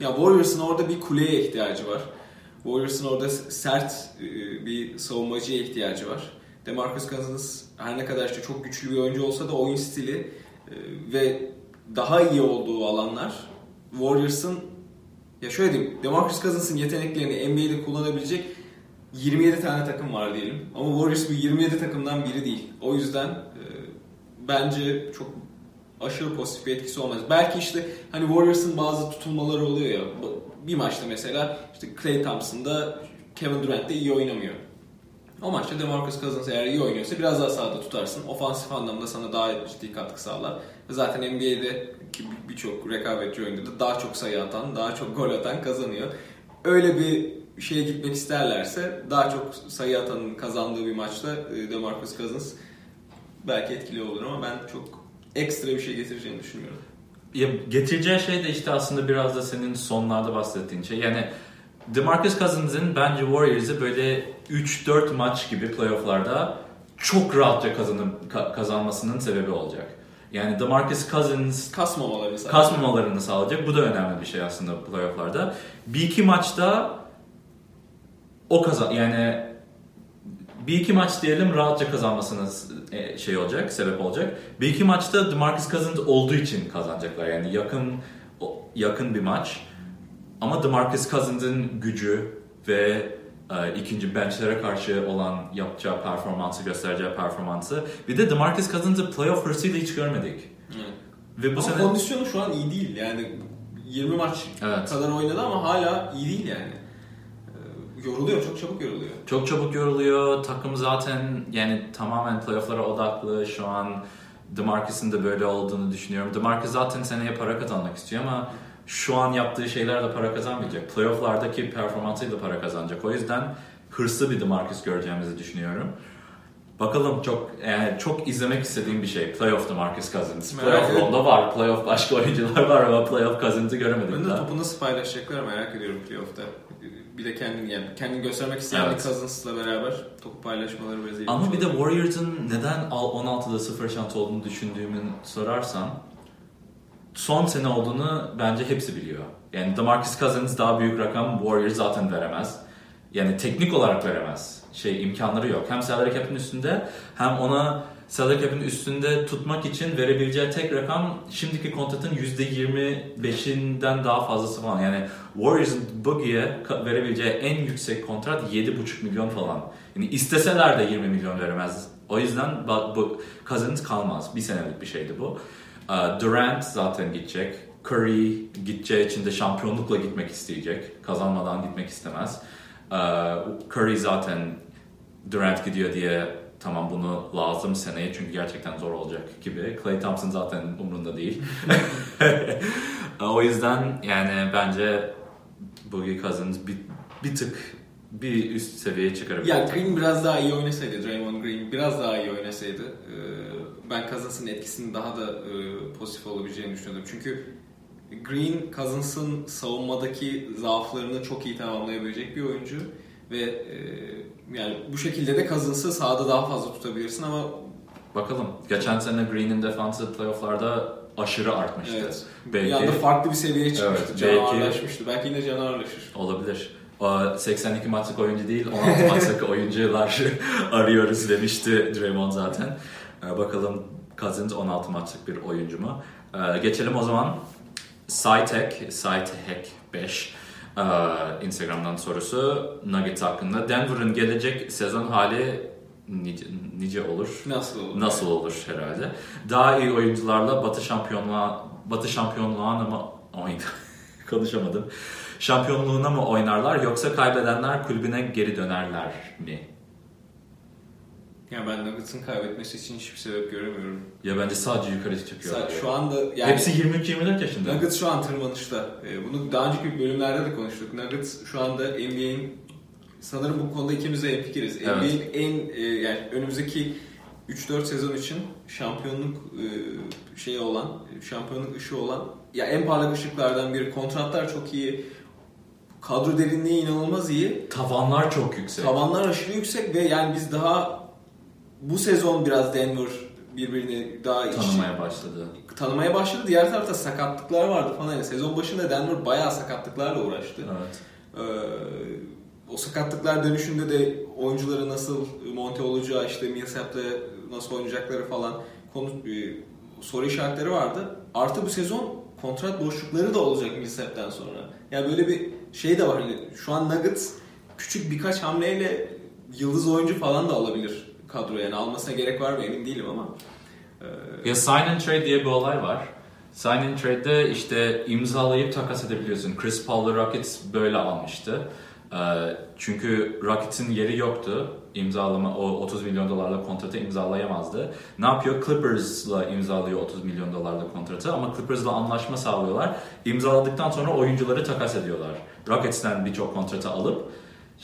ya Warriors'ın orada bir kuleye ihtiyacı var. Warriors'ın orada sert e, bir savunmacıya ihtiyacı var. DeMarcus Cousins her ne kadar işte çok güçlü bir oyuncu olsa da oyun stili e, ve daha iyi olduğu alanlar Warriors'ın ya şöyle diyeyim DeMarcus Cousins'ın yeteneklerini NBA'de kullanabilecek 27 tane takım var diyelim. Ama Warriors bu 27 takımdan biri değil. O yüzden e, bence çok aşırı pozitif bir etkisi olmaz. Belki işte hani Warriors'ın bazı tutulmaları oluyor ya. Bir maçta mesela işte Klay Thompson'da Kevin Durant de iyi oynamıyor. O maçta DeMarcus Cousins eğer iyi oynuyorsa biraz daha sahada tutarsın. Ofansif anlamda sana daha ciddi katkı sağlar. Zaten NBA'de birçok rekabetçi oyunda da daha çok sayı atan, daha çok gol atan kazanıyor. öyle bir şeye gitmek isterlerse daha çok sayı atanın kazandığı bir maçta e, DeMarcus Cousins belki etkili olur ama ben çok ekstra bir şey getireceğini düşünmüyorum. Ya getireceği şey de işte aslında biraz da senin sonlarda bahsettiğin şey. Yani DeMarcus Cousins'in bence Warriors'ı böyle 3-4 maç gibi playofflarda çok rahatça kazanıp, kazanmasının sebebi olacak. Yani DeMarcus Cousins kasmamalarını sağlayacak. kasmamalarını sağlayacak. Bu da önemli bir şey aslında playofflarda. Bir iki maçta o kazan yani bir iki maç diyelim rahatça kazanmasına e, şey olacak, sebep olacak. Bir iki maçta DeMarcus Cousins olduğu için kazanacaklar. Yani yakın yakın bir maç. Ama DeMarcus Cousins'in gücü ve ikinci benchlere karşı olan yapacağı performansı, göstereceği performansı. Bir de DeMarcus Cousins'ı playoff hırsıyla hiç görmedik. Evet. Ve bu ama sene kondisyonu şu an iyi değil. Yani 20 maç Evet. kadar oynadı ama hala iyi değil yani. Ee, Yoruluyor, çok çabuk yoruluyor. çok çabuk yoruluyor. Takım zaten yani tamamen playofflara odaklı. Şu an DeMarcus'ın da böyle olduğunu düşünüyorum. DeMarcus zaten seneye para kazanmak istiyor ama şu an yaptığı şeylerle para kazanmayacak. Playoff'lardaki performansıyla para kazanacak. O yüzden hırslı bir DeMarcus göreceğimizi düşünüyorum. Bakalım çok yani çok izlemek istediğim bir şey. Playoff DeMarcus Cousins. Merak Playoff. Ronda var. Playoff başka oyuncular var ama Playoff Cousins'ı göremedik Ben de topu nasıl paylaşacaklar merak ediyorum playoff'ta. Bir de kendini yani kendini göstermek isteyen Evet. Cousins'la beraber topu paylaşmaları biraz Ama bir de. Warriors'ın neden al- 16'da 0 şans olduğunu düşündüğümü sorarsan son sene olduğunu bence hepsi biliyor. Yani DeMarcus Cousins daha büyük rakam Warriors zaten veremez. Yani teknik olarak veremez. Şey imkanları yok. Hem salary cap'in üstünde hem ona salary cap'in üstünde tutmak için verebileceği tek rakam şimdiki kontratın %25'inden daha fazlası falan. Yani Warriors'ın Boogie'ye verebileceği en yüksek kontrat 7,5 milyon falan. Yani isteseler de 20 milyon veremez. O yüzden bu Cousins kalmaz. Bir senelik bir şeydi bu. Ee, Durant zaten gidecek. Curry gideceği için de şampiyonlukla gitmek isteyecek. Kazanmadan gitmek istemez. Ee, Curry zaten Durant gidiyor diye tamam bunu lazım seneye çünkü gerçekten zor olacak gibi. Clay Thompson zaten umrunda değil. [laughs] o yüzden yani bence Boogie Cousins bir, bir tık bir üst seviyeye çıkarabilir. Ya Green biraz daha iyi oynasaydı, Draymond Green biraz daha iyi oynasaydı ben Cousins'ın etkisinin daha da e, pozitif olabileceğini düşünüyordum. Çünkü Green Cousins'ın savunmadaki zaaflarını çok iyi tamamlayabilecek bir oyuncu ve e, yani bu şekilde de Cousins'ı sahada daha fazla tutabilirsin ama Bakalım. Geçen sene Green'in defansı playofflarda aşırı artmıştı. evet, Belki bir anda farklı bir seviyeye çıkmıştı. Evet, canavarlaşmıştı. Belki yine canavarlaşır. olabilir. O 82 maçlık oyuncu değil, 16 maçlık [laughs] oyuncular [laughs] arıyoruz demişti Draymond zaten. Ee, Bakalım Cousins 16 maçlık bir oyuncu mu? Ee, Geçelim o zaman Saitek, Saitek 5 ee, Instagram'dan sorusu Nuggets hakkında. Denver'ın gelecek sezon hali nice, nice olur? Nasıl olur? Nasıl olur herhalde? Daha iyi oyuncularla Batı şampiyonluğa Batı şampiyonluğuna mı oyun [laughs] konuşamadım. Şampiyonluğuna mı oynarlar yoksa kaybedenler kulübüne geri dönerler mi? Yani ben Nuggets'ın kaybetmesi için hiçbir sebep göremiyorum. Ya bence sadece yukarı çıkıyorlar. Sa- Şu anda yani Hepsi 23-24 yaşında. Nuggets şu an tırmanışta. Ee, Bunu daha önceki bölümlerde de konuştuk. Nuggets şu anda NBA'in sanırım bu konuda ikimiz de hemfikiriz. Evet. NBA'in en e, yani önümüzdeki 3-4 sezon için şampiyonluk e, şeyi olan, şampiyonluk ışığı olan ya en parlak ışıklardan biri. Kontratlar çok iyi. Kadro derinliği inanılmaz iyi. Tavanlar çok yüksek. Tavanlar aşırı yüksek ve yani biz daha bu sezon biraz Denver birbirini daha iç- tanımaya başladı. tanımaya başladı. Diğer tarafta sakatlıklar vardı falan. Yani sezon başında Denver bayağı sakatlıklarla uğraştı. Evet. Ee, o sakatlıklar dönüşünde de oyuncuları nasıl monte olacağı, işte Millsap'te nasıl oynayacakları falan konu e, soru işaretleri vardı. Artı bu sezon kontrat boşlukları da olacak Millsap'ten sonra. Yani böyle bir şey de var. Hani şu an Nuggets küçük birkaç hamleyle yıldız oyuncu falan da alabilir kadroya. Yani almasına gerek var mı emin değilim ama. Ee, Ya sign and trade diye bir olay var. Sign and trade'de işte imzalayıp takas edebiliyorsun. Chris Paul'u Rockets böyle almıştı. Ee, Çünkü Rockets'in yeri yoktu. İmzalama o 30 milyon dolarla kontratı imzalayamazdı. Ne yapıyor? Clippers'la imzalıyor 30 milyon dolarla kontratı ama Clippers'la anlaşma sağlıyorlar. İmzaladıktan sonra oyuncuları takas ediyorlar. Rockets'ten birçok kontratı alıp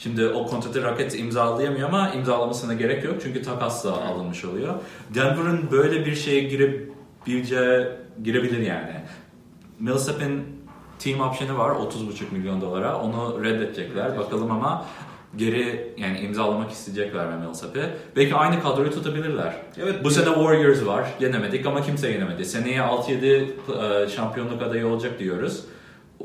Şimdi o kontratı Rockets imzalayamıyor ama imzalamasına gerek yok çünkü takasla alınmış oluyor. Denver'ın böyle bir şeye girebileceği, girebilir yani. Millsap'in team option'ı var 30,5 milyon dolara. Onu reddedecekler. Bakalım ama geri yani imzalamak isteyecekler mi Millsap'i. Belki aynı kadroyu tutabilirler. Evet. Bu sene Warriors var. Yenemedik ama kimse yenemedi. Seneye 6-7 e, şampiyonluk adayı olacak diyoruz.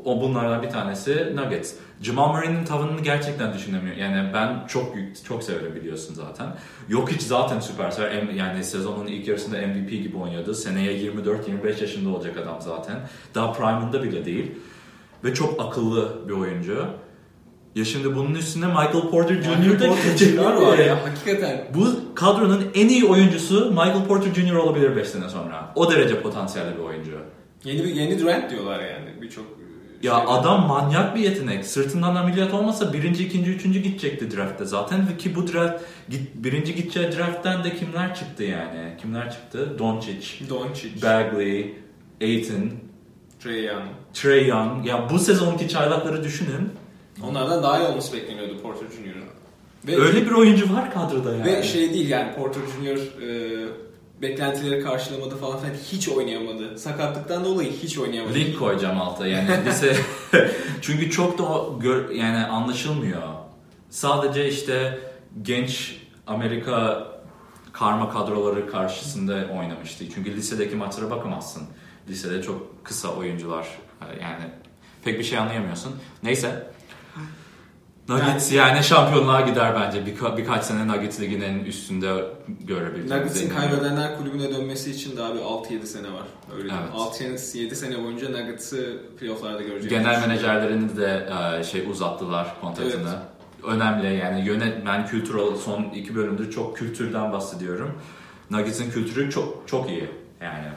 O bunlardan bir tanesi Nuggets. Jamal Murray'nin tavanını gerçekten düşünemiyor. Yani ben çok çok severim biliyorsun zaten. Yok hiç zaten süperstar. Yani sezonun ilk yarısında MVP gibi oynuyordu. Seneye 24-25 yaşında olacak adam zaten. Daha prime'ında bile değil. Ve çok akıllı bir oyuncu. Ya şimdi bunun üstüne Michael Porter Jr. da gelecek var ya hakikaten. Bu kadronun en iyi oyuncusu Michael Porter Jr. olabilir 5 sene sonra. O derece potansiyelli bir oyuncu. Yeni bir yeni Durant diyorlar yani birçok ya şey adam manyak bir yetenek. Sırtından ameliyat olmasa birinci, ikinci, üçüncü gidecekti draftte zaten. Ki bu draft, birinci gideceği draft'ten de kimler çıktı yani? Kimler çıktı? Doncic, Doncic. Bagley, Aiton, Trey Young. Trey Young. Ya bu sezonki çaylakları düşünün. Onlardan daha iyi olması bekleniyordu Porter Jr.'ın. Öyle bir oyuncu var kadroda yani. Ve şey değil yani Porter Jr. E, beklentileri karşılamadı falan filan hiç oynayamadı. Sakatlıktan dolayı hiç oynayamadı. Link koyacağım alta yani [laughs] lise [laughs] çünkü çok da gör, yani anlaşılmıyor. Sadece işte genç Amerika karma kadroları karşısında oynamıştı. Çünkü lisedeki maçlara bakamazsın. Lisede çok kısa oyuncular yani pek bir şey anlayamıyorsun. Neyse Nuggets yani, yani şampiyonluğa gider bence. Birka, birkaç sene Nuggets liginin üstünde görebiliriz. Nuggets'in kaybedenler kulübüne dönmesi için daha bir 6-7 sene var. Öyle evet. 6-7 sene boyunca Nuggets'ı playoff'larda göreceğiz. Genel menajerlerini de e, şey uzattılar kontratını. Evet. Önemli yani yönetmen kültür son iki bölümdür çok kültürden bahsediyorum. Nuggets'in kültürü çok çok iyi yani.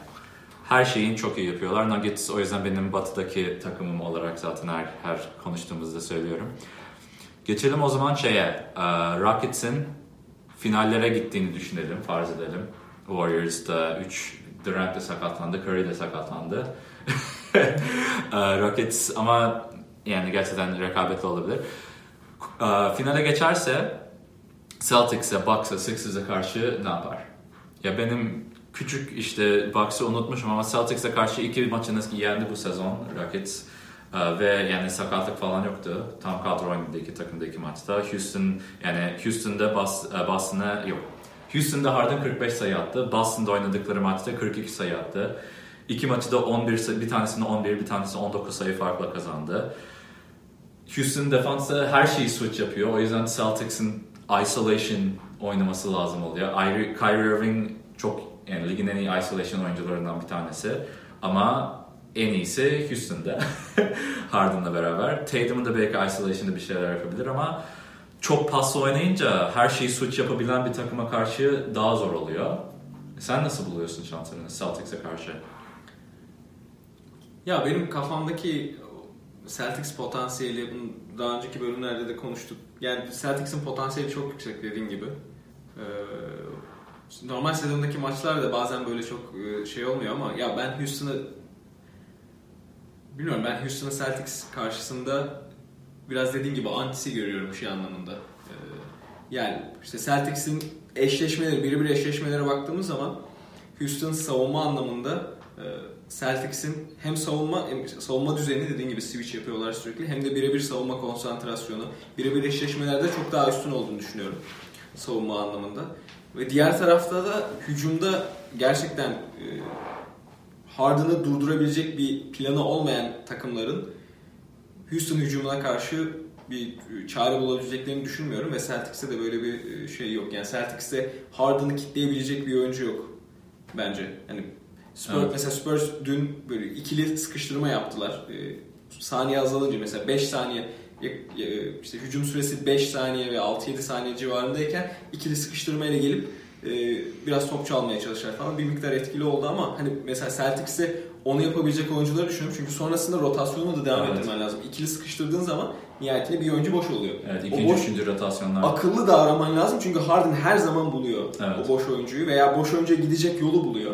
Her şeyin çok iyi yapıyorlar. Nuggets o yüzden benim batıdaki takımım olarak zaten her, her konuştuğumuzda söylüyorum. Geçelim o zaman şeye. E, Rockets'in finallere gittiğini düşünelim, farz edelim. Warriors'da 3 Durant de sakatlandı, Curry de sakatlandı. [laughs] E, Rockets ama yani gerçekten rekabetli olabilir. E, finale geçerse Celtics'e, Bucks'a, Sixers'e karşı ne yapar? Ya benim küçük işte Bucks'ı unutmuşum ama Celtics'e karşı iki maçını yendi bu sezon Rockets. Ee, ve yani sakatlık falan yoktu. Tam kadro oynadı iki takımda iki maçta. Houston yani Houston'da e, Boston'a yok. Houston'da Harden 45 sayı attı. Boston'da oynadıkları maçta 42 sayı attı. İki maçı da 11 bir tanesinde 11 bir tanesi 19 sayı farkla kazandı. Houston defansı her şeyi switch yapıyor. O yüzden Celtics'in isolation oynaması lazım oluyor. Kyrie Irving çok yani ligin en iyi isolation oyuncularından bir tanesi. Ama en iyisi Houston'da. [laughs] Harden'la beraber. Tatum'un da belki isolation'da bir şeyler yapabilir ama çok paslı oynayınca her şeyi switch yapabilen bir takıma karşı daha zor oluyor. Sen nasıl buluyorsun şanslarını Celtics'e karşı? Ya benim kafamdaki Celtics potansiyeli daha önceki bölümlerde de konuştuk. Yani Celtics'in potansiyeli çok yüksek dediğin gibi. Ee, normal sezondaki maçlarda bazen böyle çok e, şey olmuyor ama ya ben Houston'ı bilmiyorum ben Houston Celtics karşısında biraz dediğin gibi antisi görüyorum şey anlamında. Ee, yani işte Celtics'in eşleşmeleri, birebir eşleşmelere baktığımız zaman Houston savunma anlamında e, Celtics'in hem savunma hem savunma düzeni dediğin gibi switch yapıyorlar sürekli hem de birebir savunma konsantrasyonu, birebir eşleşmelerde çok daha üstün olduğunu düşünüyorum savunma anlamında. Ve diğer tarafta da hücumda gerçekten e, Harden'ı durdurabilecek bir planı olmayan takımların Houston hücumuna karşı bir çare bulabileceklerini düşünmüyorum ve Celtics'te de böyle bir e, şey yok. Yani Celtics'te Harden'ı kitleyebilecek bir oyuncu yok bence. Hani Spurs, evet. mesela Spurs dün böyle ikili sıkıştırma yaptılar. E, saniye azalınca mesela 5 saniye işte hücum süresi 5 saniye ve 6-7 saniye civarındayken ikili sıkıştırmayla gelip e, biraz top çalmaya çalışır falan bir miktar etkili oldu ama hani mesela Celtics'te onu yapabilecek oyuncuları düşünüyorum çünkü sonrasında rotasyonu da devam evet. ettirmen lazım. İkili sıkıştırdığın zaman nihayetinde bir oyuncu boş oluyor. Evet ikinci, boş, üçüncü rotasyonlar. Akıllı davranman lazım çünkü Harden her zaman buluyor evet. o boş oyuncuyu veya boş oyuncuya gidecek yolu buluyor.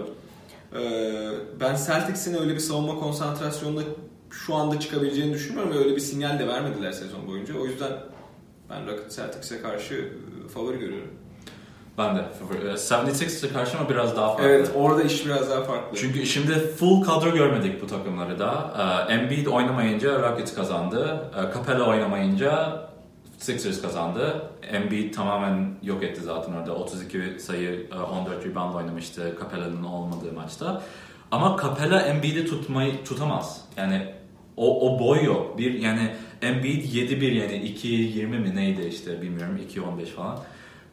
Ee, ben Celtics'in öyle bir savunma konsantrasyonuna şu anda çıkabileceğini düşünmüyorum ve öyle bir sinyal de vermediler sezon boyunca. O yüzden ben Rocket Celtics'e karşı e, favori görüyorum. Ben de favori. 76'e karşı ama biraz daha farklı. Evet orada iş biraz daha farklı. Çünkü şimdi full kadro görmedik bu takımları da. Ee, Embiid oynamayınca Rockets kazandı. Ee, Capella oynamayınca Sixers kazandı. Embiid tamamen yok etti zaten orada. 32 sayı, e, 14 rebound oynamıştı Capella'nın olmadığı maçta. Ama Capella Embiid'i tutmayı tutamaz. Yani o, o boy yok. Bir yani Embiid 7-1 yani 2-20 mi neydi işte bilmiyorum 2-15 falan.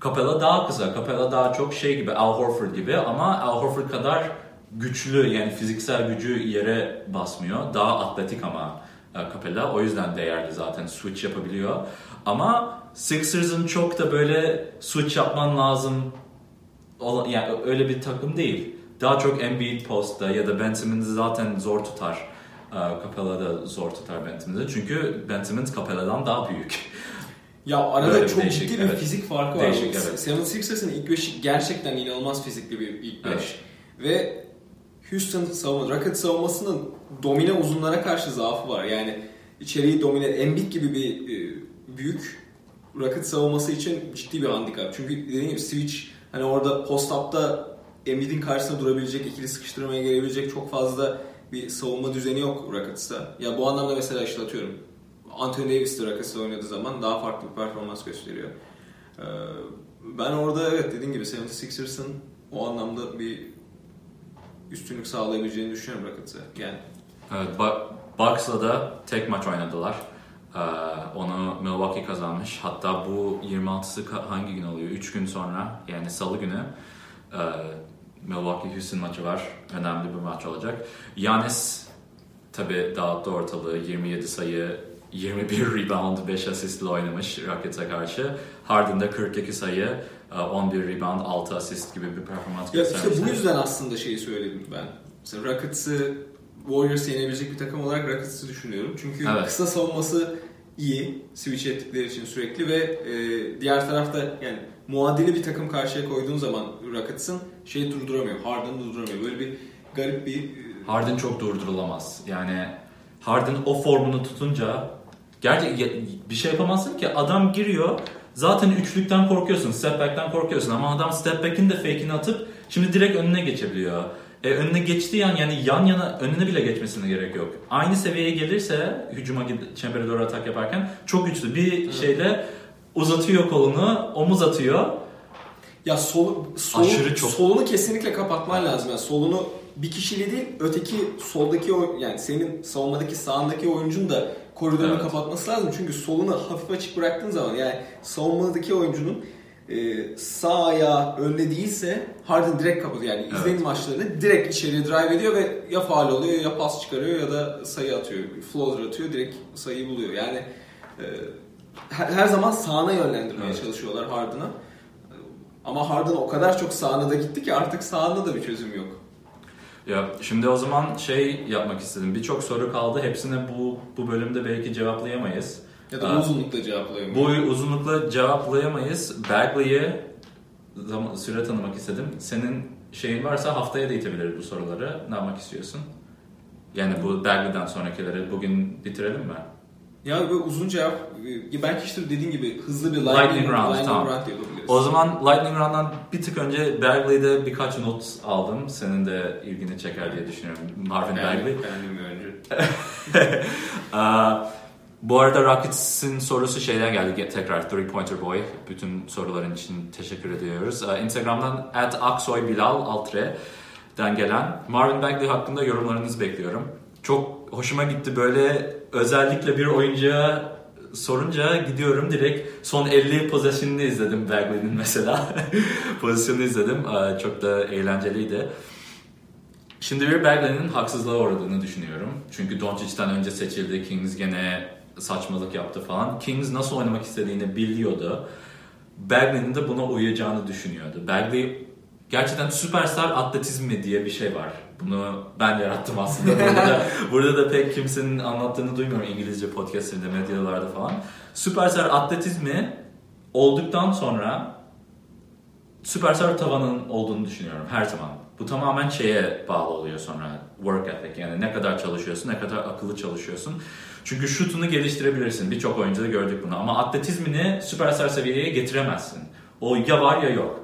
Capella daha kısa. Capella daha çok şey gibi Al Horford gibi ama Al Horford kadar güçlü yani fiziksel gücü yere basmıyor. Daha atletik ama e, Capella. O yüzden değerli zaten switch yapabiliyor. Ama Sixers'ın çok da böyle switch yapman lazım yani öyle bir takım değil. Daha çok Embiid postta ya da Ben Simmons'ı zaten zor tutar. E, Capella da zor tutar Ben Simmons'ı. Çünkü Ben Simmons Capella'dan daha büyük. [laughs] Ya arada Böyle çok değişik, ciddi bir evet. fizik farkı var. Değişik, evet. 76ers'ın ilk beşi gerçekten inanılmaz fizikli bir ilk beş. Evet. Ve Houston savunma, Rocket savunmasının domine uzunlara karşı zaafı var. Yani içeriği domine, Embiid gibi bir e, büyük Rocket savunması için ciddi bir handikap. Çünkü dediğim gibi switch hani orada post-up'ta Embiid'in karşısında durabilecek, ikili sıkıştırmaya gelebilecek çok fazla bir savunma düzeni yok Rockets'ta. Ya bu anlamda mesela işte atıyorum Anthony Davis Rockets'ta oynadığı zaman daha farklı bir performans gösteriyor. Ee, ben orada evet dediğim gibi 76ers'ın o anlamda bir üstünlük sağlayabileceğini düşünüyorum Rockets'a. Yani Evet, Bucks'la da tek maç oynadılar. Ee, onu Milwaukee kazanmış. Hatta bu 26'sı ka- hangi gün oluyor? 3 gün sonra yani salı günü e, Milwaukee Houston maçı var. Önemli bir maç olacak. Yanis tabi dağıttı ortalığı. 27 sayı, 21 rebound, 5 asistle oynamış Rockets'a karşı. Harden de 42 sayı, e, 11 rebound, 6 asist gibi bir performans Ya işte bu yüzden aslında şeyi söyledim ben. Mesela Rockets'ı Warriors yenebilecek bir takım olarak Rockets'ı düşünüyorum. Çünkü Evet. kısa savunması iyi. Switch ettikleri için sürekli ve e, diğer tarafta yani muadili bir takım karşıya koyduğun zaman Rockets'ın şeyi durduramıyor. Harden'ı durduramıyor. Böyle bir garip bir e, Harden çok durdurulamaz. Yani Harden o formunu tutunca gerçi bir şey yapamazsın ki adam giriyor zaten üçlükten korkuyorsun, step back'ten korkuyorsun ama adam step back'in de fake'ini atıp şimdi direkt önüne geçebiliyor. E, önüne geçtiği an yani yan yana önüne bile geçmesine gerek yok. Aynı seviyeye gelirse hücuma çembere doğru atak yaparken çok güçlü bir şeyle uzatıyor kolunu, omuz atıyor. Ya solu- Aşırı çok. solunu kesinlikle kapatman lazım. Yani solunu bir kişiyle değil öteki soldaki o yani senin savunmadaki sağındaki oyuncunun da koridorunu Evet. kapatması lazım. Çünkü solunu hafif açık bıraktığın zaman yani savunmadaki oyuncunun e, sağ ayağı önde değilse Harden direkt kapatıyor. Yani Evet. izleyin maçlarını direkt içeriye drive ediyor ve ya faal oluyor ya pas çıkarıyor ya da sayı atıyor. Floater atıyor direkt sayıyı buluyor. Yani e, her, her zaman sağına yönlendirmeye Evet. çalışıyorlar Harden'ı. Ama Harden o kadar çok sağına da gitti ki artık sağında da bir çözüm yok. Ya şimdi o zaman şey yapmak istedim. Birçok soru kaldı. Hepsini bu bu bölümde belki cevaplayamayız. Ya da bu uzunlukta cevaplayamıyor. Bu uzunlukla cevaplayamayız. Bagley'e zaman, süre tanımak istedim. Senin şeyin varsa haftaya da itebiliriz bu soruları. Ne yapmak istiyorsun? Yani bu Bagley'den sonrakileri bugün bitirelim mi? Ya böyle uzun cevap, e, belki işte dediğin gibi hızlı bir lightning, Lightning round, lightning tamam. round yapabiliriz. O zaman Lightning Round'dan bir tık önce Bagley'de birkaç not aldım. Senin de ilgini çeker diye düşünüyorum. Marvin Bagley. Beğendim, beğendim bir önce. [laughs] Bu arada Rockets'in sorusu şeyden geldi ge- tekrar Three Pointer Boy. Bütün soruların için teşekkür ediyoruz. Instagram'dan at aksoybilal altre'den gelen Marvin Bagley hakkında yorumlarınızı bekliyorum. Çok hoşuma gitti böyle özellikle bir oyuncuya sorunca gidiyorum direkt son 50 pozisyonunu izledim Bagley'nin mesela. [laughs] Pozisyonunu izledim. Çok da eğlenceliydi. Şimdi bir Bagley'nin haksızlığa uğradığını düşünüyorum. Çünkü Doncic'ten önce seçildi. Kings gene saçmalık yaptı falan. Kings nasıl oynamak istediğini biliyordu. Bagley'nin de buna uyacağını düşünüyordu. Bagley gerçekten süperstar atletizmi diye bir şey var. Bunu ben yarattım aslında. Burada da, [laughs] burada da pek kimsenin anlattığını duymuyorum İngilizce podcastlerinde, medyalarda falan. Süperstar atletizmi olduktan sonra süperstar tavanın olduğunu düşünüyorum her zaman. Bu tamamen şeye bağlı oluyor sonra work ethic yani ne kadar çalışıyorsun, ne kadar akıllı çalışıyorsun. Çünkü şutunu geliştirebilirsin. Birçok oyuncuda gördük bunu ama atletizmini süperstar seviyeye getiremezsin. O ya var ya yok.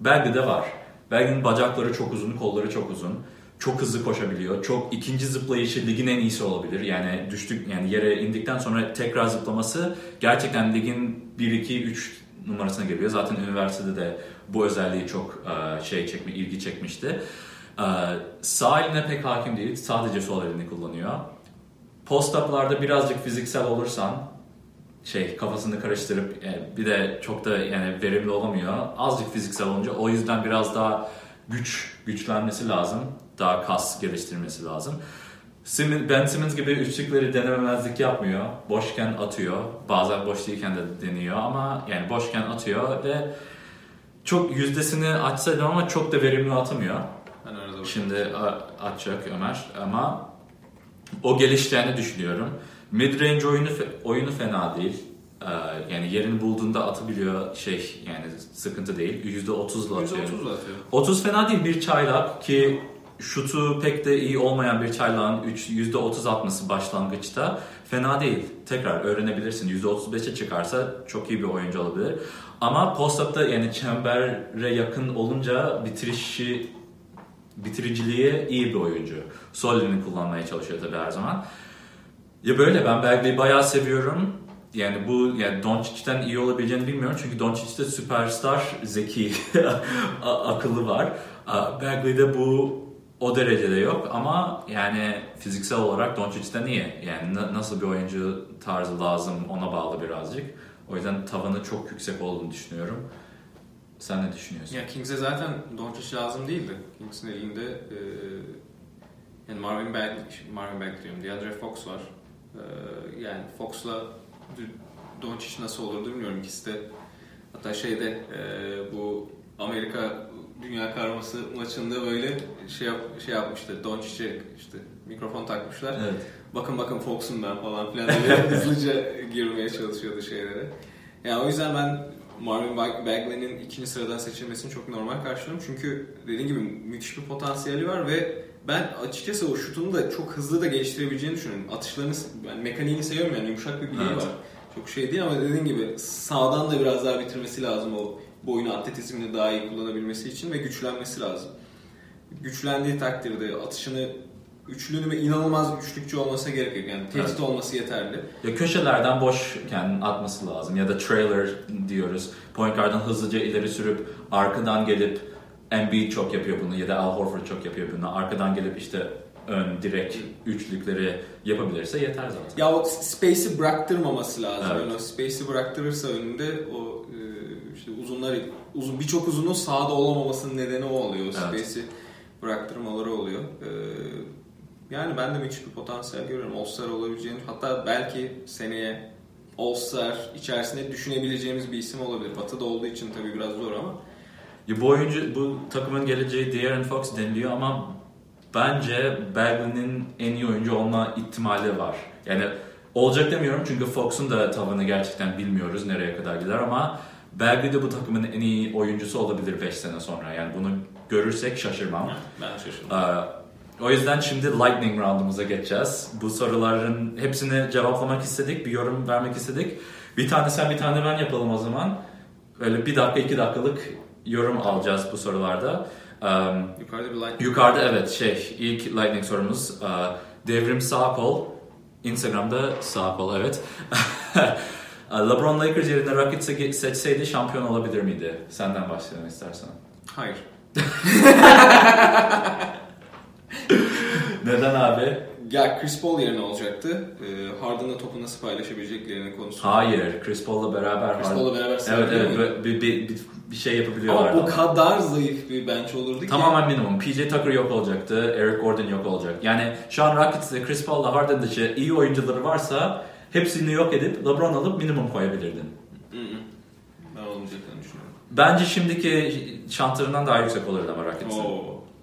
Belgide var. Belginin bacakları çok uzun, kolları çok uzun. Çok hızlı koşabiliyor. Çok ikinci zıplayışı ligin en iyisi olabilir. Yani düştük yani yere indikten sonra tekrar zıplaması gerçekten ligin 1 2 3 numarasına geliyor. Zaten üniversitede de bu özelliği çok e, şey çekme ilgi çekmişti. E, sağ eline pek hakim değil. Sadece sol elini kullanıyor. Post-up'larda birazcık fiziksel olursan şey kafasını karıştırıp e, bir de çok da yani verimli olamıyor. Azıcık fiziksel olunca o yüzden biraz daha güç güçlenmesi lazım. Daha kas geliştirmesi lazım. Ben Simmons gibi üçlükleri denememezlik yapmıyor. Boşken atıyor. Bazen boş değilken de deniyor ama yani boşken atıyor ve çok yüzdesini açsaydı ama çok da verimli atamıyor. Şimdi atacak Ömer ama o gelişeceğini düşünüyorum. Mid-range oyunu oyunu fena değil. Ee, yani yerini bulduğunda atabiliyor şey yani sıkıntı değil. %30'la atıyor. %30'la atıyor. 30 fena değil bir çaylak ki şutu pek de iyi olmayan bir çaylağın %30 atması başlangıçta fena değil. Tekrar öğrenebilirsin. %35'e çıkarsa çok iyi bir oyuncu olabilir. Ama post-up'ta yani çembere yakın olunca bitirişi bitiriciliğe iyi bir oyuncu. Sol elini kullanmaya çalışıyor tabii her zaman. Ya böyle ben Bagley'i bayağı seviyorum. Yani bu yani Doncic'ten iyi olabileceğini bilmiyorum çünkü Doncic'te süperstar zeki [laughs] akıllı var. Bagley'de bu o derecede yok ama yani fiziksel olarak Doncic'ten iyi. Yani nasıl bir oyuncu tarzı lazım ona bağlı birazcık. O yüzden tavanı çok yüksek olduğunu düşünüyorum. Sen ne düşünüyorsun? Ya Kings'e zaten Doncic lazım değildi. Kings'in elinde e, yani Marvin Bagley, Marvin Bagley diyorum, DeAndre Fox var. E, yani Fox'la Doncic nasıl olurdu bilmiyorum. İkisi de hatta şeyde e, bu Amerika Dünya Karması maçında böyle şey yap, şey yapmıştı. Doncic'e işte mikrofon takmışlar. Evet. Bakın bakın Fox'um ben falan filan diye [laughs] hızlıca girmeye çalışıyordu şeylere. Yani o yüzden ben Marvin Bagley'nin ikinci sıradan seçilmesini çok normal karşılıyorum. Çünkü dediğim gibi müthiş bir potansiyeli var ve ben açıkçası o şutunu da çok hızlı da geliştirebileceğini düşünüyorum. Atışlarını, ben mekaniğini seviyorum yani yumuşak bir bileği evet. var. Çok şey değil ama dediğim gibi sağdan da biraz daha bitirmesi lazım o boyunu atletizmini daha iyi kullanabilmesi için ve güçlenmesi lazım. Güçlendiği takdirde atışını üçlünü ve inanılmaz güçlükçü olması gerekiyor. Yani tehdit evet. olması yeterli. Ya köşelerden boşken atması lazım ya da trailer diyoruz. Point guard'dan hızlıca ileri sürüp arkadan gelip Embiid çok yapıyor bunu ya da Al Horford çok yapıyor bunu. Arkadan gelip işte ön direkt üçlükleri yapabilirse yeter zaten. Ya o space'i bıraktırmaması lazım. Evet. Yani o space'i bıraktırırsa önünde o e, işte uzunlar uzun birçok uzunun sağda olamamasının nedeni o oluyor. O space'i evet. bıraktırmaları oluyor. Ee, yani ben de müthiş bir potansiyel görüyorum. All-Star olabileceğini hatta belki seneye All-Star içerisinde düşünebileceğimiz bir isim olabilir. Batı'da olduğu için tabii biraz zor ama. Ya bu oyuncu, bu takımın geleceği De'Aaron Fox deniliyor ama bence Bagley'nin en iyi oyuncu olma ihtimali var. Yani olacak demiyorum çünkü Fox'un da tavanı gerçekten bilmiyoruz nereye kadar gider ama Bagley de bu takımın en iyi oyuncusu olabilir 5 sene sonra. Yani bunu görürsek şaşırmam. Ben şaşırmam. Ee, o yüzden şimdi lightning roundumuza geçeceğiz. Bu soruların hepsini cevaplamak istedik, bir yorum vermek istedik. Bir tane sen bir tane ben yapalım o zaman. Öyle bir dakika iki dakikalık yorum alacağız bu sorularda. Um, yukarıda bir lightning. Yukarıda evet şey ilk lightning sorumuz uh, Devrim Sağkol. Instagram'da Sağkol evet. [laughs] Uh, LeBron Lakers yerine Rockets seçseydi şampiyon olabilir miydi? Senden başlayalım istersen. Hayır. [laughs] Neden abi? Ya Chris Paul yerine olacaktı. Ee, Harden'la topu nasıl paylaşabileceklerini konusunda. Hayır, Chris Paul'la beraber. Chris Paul'la beraber Evet evet bir, bir, bir, bir şey yapabiliyorlar. Ama o kadar zayıf bir bench olurdu ki. Tamamen minimum. PJ Tucker yok olacaktı, Eric Gordon yok olacak. Yani şu an Rockets'te Chris Paul'la Harden dışı iyi oyuncuları varsa hepsini yok edip LeBron alıp minimum koyabilirdin. Ben olmayacaklarını düşünüyorum. Bence şimdiki şantlarından daha yüksek olurdu ama Rockets'ın.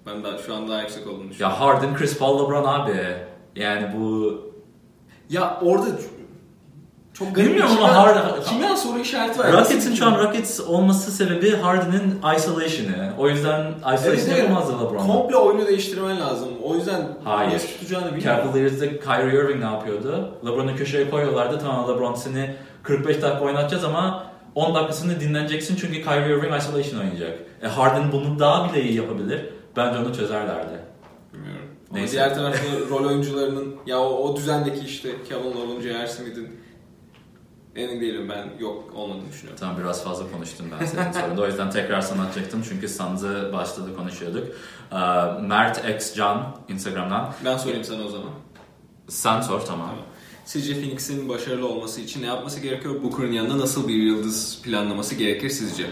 Ben daha şu an daha yüksek olduğunu düşünüyorum. Ya Harden, Chris Paul, LeBron abi. Yani bu... Ya orada Çok garip Bilmiyorum ama Harden- kimya soru işareti var. Rockets'in şu an Rockets olması sebebi Harden'in isolation'ı. O yüzden isolation Evet, evet. yapamazdı LeBron. Komple oyunu değiştirmen lazım. O yüzden Hayır. nasıl tutacağını bilmiyorum. Cavaliers'de Kyrie Irving ne yapıyordu? LeBron'u köşeye koyuyorlardı. Tamam LeBron seni 45 dakika oynatacağız ama 10 dakikasını dinleneceksin çünkü Kyrie Irving isolation oynayacak. E Harden bunu daha bile iyi yapabilir. Bence onu çözerlerdi. Neyse. diğer tarafta [laughs] rol oyuncularının ya o, o düzendeki işte Kevin Love'ın, J.R. Smith'in emin değilim ben yok olmadığını düşünüyorum. Tamam biraz fazla konuştum ben senin sorunda. O yüzden tekrar sana atacaktım çünkü Suns'ı başladı konuşuyorduk. Ee, Mert X Can Instagram'dan. Ben sorayım sana o zaman. Sen sor tamam. Sizce Phoenix'in başarılı olması için ne yapması gerekiyor? Booker'ın yanında nasıl bir yıldız planlaması gerekir sizce?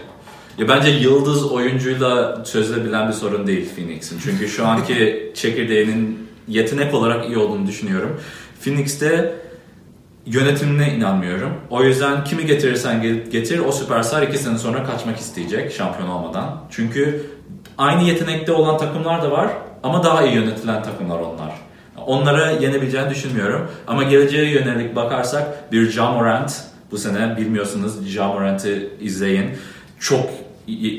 Ya bence yıldız oyuncuyla çözülebilen bir sorun değil Phoenix'in. Çünkü şu anki çekirdeğinin yetenek olarak iyi olduğunu düşünüyorum. Phoenix'te yönetimine inanmıyorum. O yüzden kimi getirirsen ge- getir o süperstar iki sene sonra kaçmak isteyecek şampiyon olmadan. Çünkü aynı yetenekte olan takımlar da var ama daha iyi yönetilen takımlar onlar. Onlara yenebileceğini düşünmüyorum. Ama geleceğe yönelik bakarsak bir Ja Morant bu sene bilmiyorsunuz Ja Morant'ı izleyin. Çok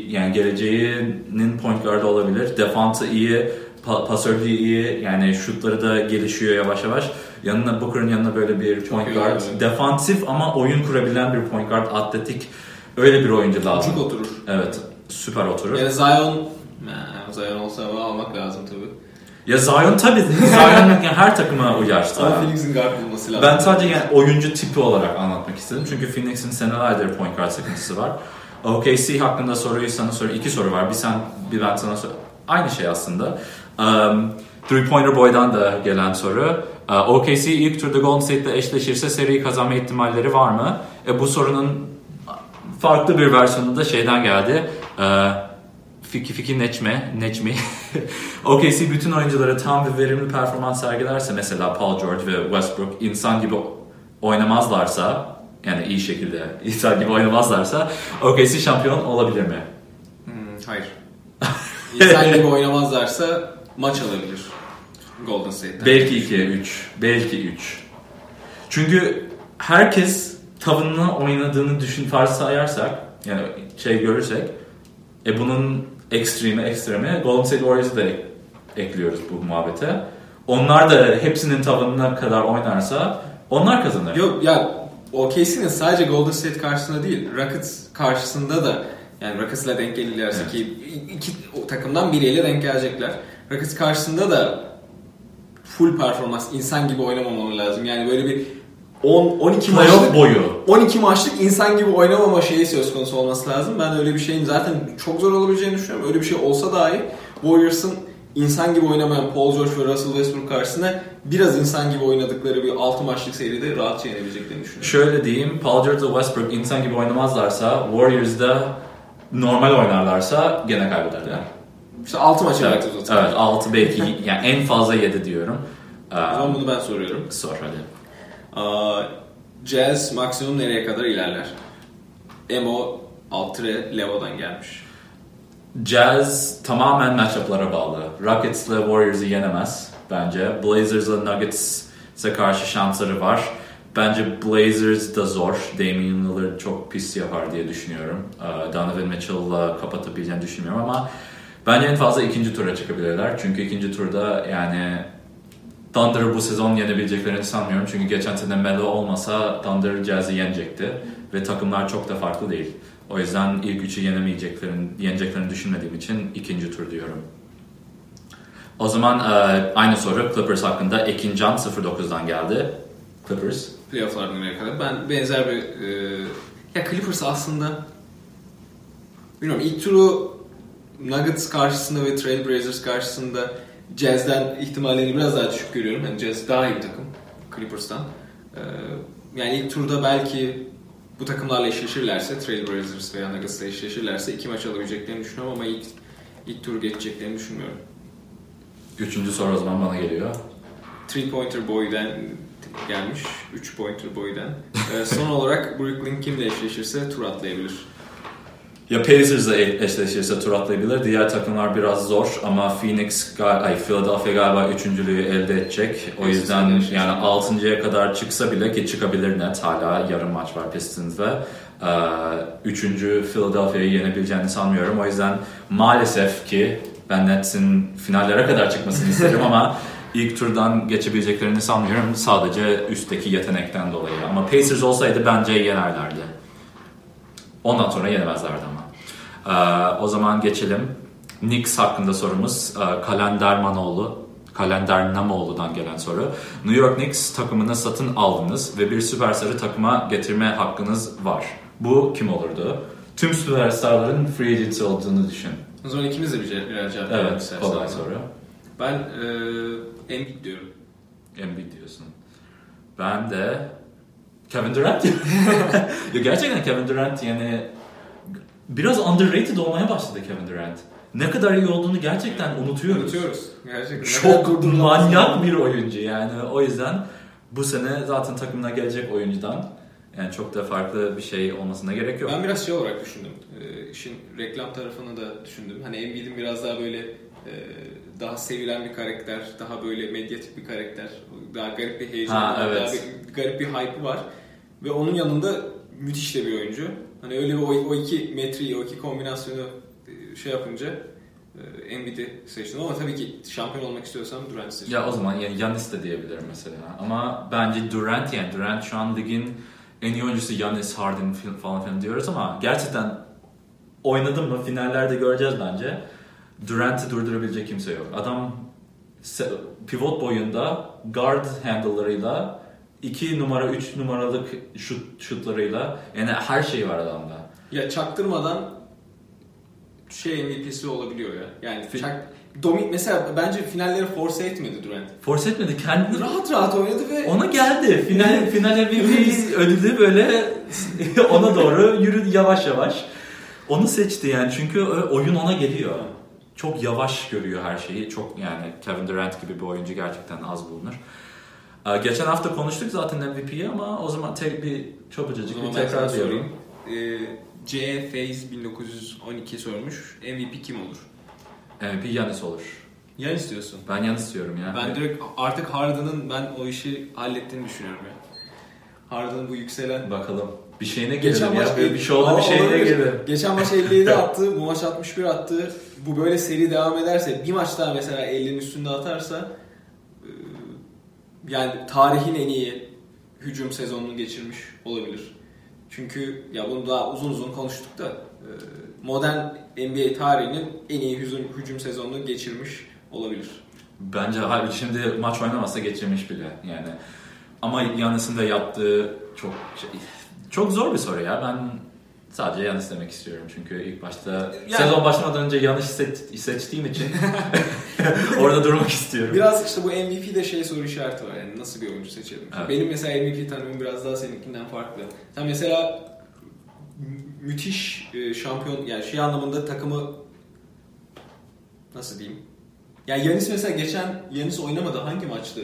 yani geleceğinin point guard'ı olabilir. Defansı iyi, pa- pasörlüğü iyi. Yani şutları da gelişiyor yavaş yavaş. Yanına Booker'ın yanına böyle bir point iyi guard. oldu. Defansif ama oyun kurabilen bir point guard. Atletik. Öyle bir oyuncu lazım. Ucuk oturur. Evet. Süper oturur. Yani Zion, Zion olsa almak lazım tabii. Ya Zion tabii. Zion yani [laughs] her takıma uyar. Ama Phoenix'in guard bulması lazım. Ben sadece yani oyuncu tipi olarak anlatmak istedim. Çünkü Phoenix'in senelerdir point guard sıkıntısı var. OKC hakkında soruyu sana sor. iki soru var. Bir sen bir ben sana sor. Aynı şey aslında. Um, Three Pointer Boy'dan da gelen soru. Uh, OKC ilk turda Golden State'le eşleşirse seriyi kazanma ihtimalleri var mı? E, bu sorunun farklı bir versiyonu da şeyden geldi. Uh, Fiki Fiki Neçme, Neçmi. [laughs] OKC bütün oyuncuları tam ve verimli performans sergilerse mesela Paul George ve Westbrook insan gibi oynamazlarsa yani iyi şekilde insan gibi oynamazlarsa OKC şampiyon olabilir mi? Hmm, hayır. [laughs] İnsan gibi oynamazlarsa maç alabilir. Golden State'den. Belki 2 3, belki 3. Çünkü herkes tavınla oynadığını düşün farz sayarsak yani şey görürsek e bunun ekstremi ekstremi Golden State Warriors'ı da ek- ekliyoruz bu muhabbete. Onlar da hepsinin tavanına kadar oynarsa onlar kazanır. Yok ya OKC'nin sadece Golden State karşısında değil, Rockets karşısında da yani Rockets'la denk gelirlerse Evet. ki iki o takımdan biriyle denk gelecekler. Rockets karşısında da full performans, insan gibi oynamamalı lazım. Yani böyle bir 10 12 Playoff maçlık boyu. 12 maçlık insan gibi oynamama şeyi söz konusu olması lazım. Ben öyle bir şeyin zaten çok zor olabileceğini düşünüyorum. Öyle bir şey olsa dahi Warriors'ın insan gibi oynamayan Paul George ve Russell Westbrook karşısında biraz insan gibi oynadıkları bir 6 maçlık seride rahatça yenebileceklerini düşünüyorum. Şöyle diyeyim, Paul George ve Westbrook insan gibi oynamazlarsa, Warriors'da normal oynarlarsa gene kaybederler. İşte 6 maç Evet, zaman. evet 6 belki [laughs] yani en fazla 7 diyorum. O zaman Ee, bunu ben soruyorum. sor hadi. Aa, Jazz maksimum nereye kadar ilerler? Emo Altre Levo'dan gelmiş. Jazz tamamen matchup'lara bağlı. Rockets'la Warriors'ı yenemez bence. Blazers'la Nuggets'e karşı şansları var. Bence Blazers da zor. Damian Lillard çok pis yapar diye düşünüyorum. Ee, Donovan Mitchell'la kapatabileceğini düşünmüyorum ama bence en fazla ikinci tura çıkabilirler. Çünkü ikinci turda yani Thunder'ı bu sezon yenebileceklerini sanmıyorum. Çünkü geçen sene Melo olmasa Thunder Jazz'i yenecekti. Ve takımlar çok da farklı değil. O yüzden ilk üçü yenemeyeceklerini, yeneceklerini düşünmediğim için ikinci tur diyorum. O zaman e, aynı soru Clippers hakkında Ekin Can 09'dan geldi. Clippers. Playoff'lardan nereye kadar. Ben benzer bir... E, ya Clippers aslında... Bilmiyorum ilk turu Nuggets karşısında ve Trailblazers karşısında Jazz'den ihtimallerini biraz daha düşük görüyorum. Yani Jazz daha iyi bir takım Clippers'tan. E, yani ilk turda belki bu takımlarla eşleşirlerse, Trailblazers veya Nuggets'la eşleşirlerse iki maç alabileceklerini düşünüyorum ama ilk ilk turu geçeceklerini düşünmüyorum. Üçüncü soru o zaman bana geliyor. Three Pointer Boy'den gelmiş. 3 Pointer Boy'den. Ee, son [laughs] olarak Brooklyn kimle eşleşirse tur atlayabilir. Ya Pacers'la e- eşleşirse tur atlayabilir. Diğer takımlar biraz zor ama Phoenix, ay Philadelphia galiba üçüncülüğü elde edecek. O yüzden yani altıncıya kadar çıksa bile ki çıkabilir net. Hala yarım maç var Pistons'da. Ee, Üçüncü Philadelphia'yı yenebileceğini sanmıyorum. O yüzden maalesef ki ben Nets'in finallere kadar çıkmasını isterim ama [laughs] ilk turdan geçebileceklerini sanmıyorum. Sadece üstteki yetenekten dolayı. Ama Pacers olsaydı bence yenerlerdi. Ondan sonra yenemezlerdi ama. Ee, o zaman geçelim. Knicks hakkında sorumuz. Ee, Kalendermanoğlu. Kalender Namoğlu'dan gelen soru. New York Knicks takımını satın aldınız ve bir süperstarı takıma getirme hakkınız var. Bu kim olurdu? Tüm süperstarların free agent olduğunu düşün. O zaman ikimiz de bir birer cevap Evet, kolay soru. Ben e, Embiid diyorum. Embiid diyorsun. Ben de Kevin Durant. [laughs] ya gerçekten Kevin Durant yani biraz underrated olmaya başladı Kevin Durant. Ne kadar iyi olduğunu gerçekten unutuyoruz. Unutuyoruz. Gerçekten. Çok manyak bir oyuncu yani o yüzden bu sene zaten takımına gelecek oyuncudan yani çok da farklı bir şey olmasına gerek yok. Ben biraz şey olarak düşündüm. Ee, işin reklam tarafını da düşündüm. Hani Embiid'in biraz daha böyle e, daha sevilen bir karakter, daha böyle medyatik bir karakter, daha garip bir heyecan, Ha, daha evet. bir, garip bir hype'ı var. Ve onun yanında müthiş de bir oyuncu. Hani öyle bir o, o iki metreyi, o iki kombinasyonu e, şey yapınca e, Embiid'i seçtim ama tabii ki şampiyon olmak istiyorsam Durant'ı seçtim. Ya o zaman yani Yanis de diyebilirim mesela. Ama bence Durant yani Durant şu an ligin en iyi oyuncusu Yanis, Harden falan filan diyoruz ama gerçekten oynadı mı finallerde göreceğiz bence. Durant'ı durdurabilecek kimse yok. Adam pivot boyunda guard handle'larıyla 2 numara 3 numaralık şut şutlarıyla yani her şey var adamda. Ya çaktırmadan şey MVP'si olabiliyor ya. Yani Fi- çak, domi, mesela bence finalleri force etmedi Durant. Force etmedi kendini Rahat rahat oynadı ve Ona geldi. Final [laughs] final MVP ödülü böyle [laughs] ona doğru yürüdü yavaş yavaş. Onu seçti yani çünkü oyun ona geliyor. Çok yavaş görüyor her şeyi. Çok yani Kevin Durant gibi bir oyuncu gerçekten az bulunur. Ee, Geçen hafta konuştuk zaten MVP'yi ama o zaman tek bir çabucacık bir tekrar diyorum. sorayım. Ee, C Phase 1912 sormuş. MVP kim olur? MVP Yanis olur. Yan istiyorsun. Ben Yanis diyorum ya. Ben direkt artık Harden'ın ben o işi hallettiğini düşünüyorum ya. Harden'ın bu yükselen Bakalım. Bir şeyine gelelim maç ya. Böyle bir şey oldu bir şeyine gelelim. Geçen maç 57 attı, bu maç 61 attı. Bu böyle seri devam ederse, bir maç daha mesela 50'nin üstünde atarsa e, yani tarihin en iyi hücum sezonunu geçirmiş olabilir. Çünkü ya bunu daha uzun uzun konuştuk da e, modern NBA tarihinin en iyi hücum, hücum sezonunu geçirmiş olabilir. Bence hayır şimdi maç oynamasa geçirmiş bile yani. Ama Yanis'in de yaptığı çok şey, çok zor bir soru ya. Ben sadece Yanis demek istiyorum çünkü ilk başta Yani- sezon başlamadan önce Yanis seç- seçtiğim için [laughs] orada durmak istiyorum. Biraz işte bu MVP'de şey soru işareti var yani nasıl bir oyuncu seçelim. Evet. Benim mesela MVP tanımım biraz daha seninkinden farklı. Sen mesela mü- müthiş e, şampiyon yani şey anlamında takımı nasıl diyeyim? Ya Yanis mesela geçen Yanis oynamadı hangi maçtı?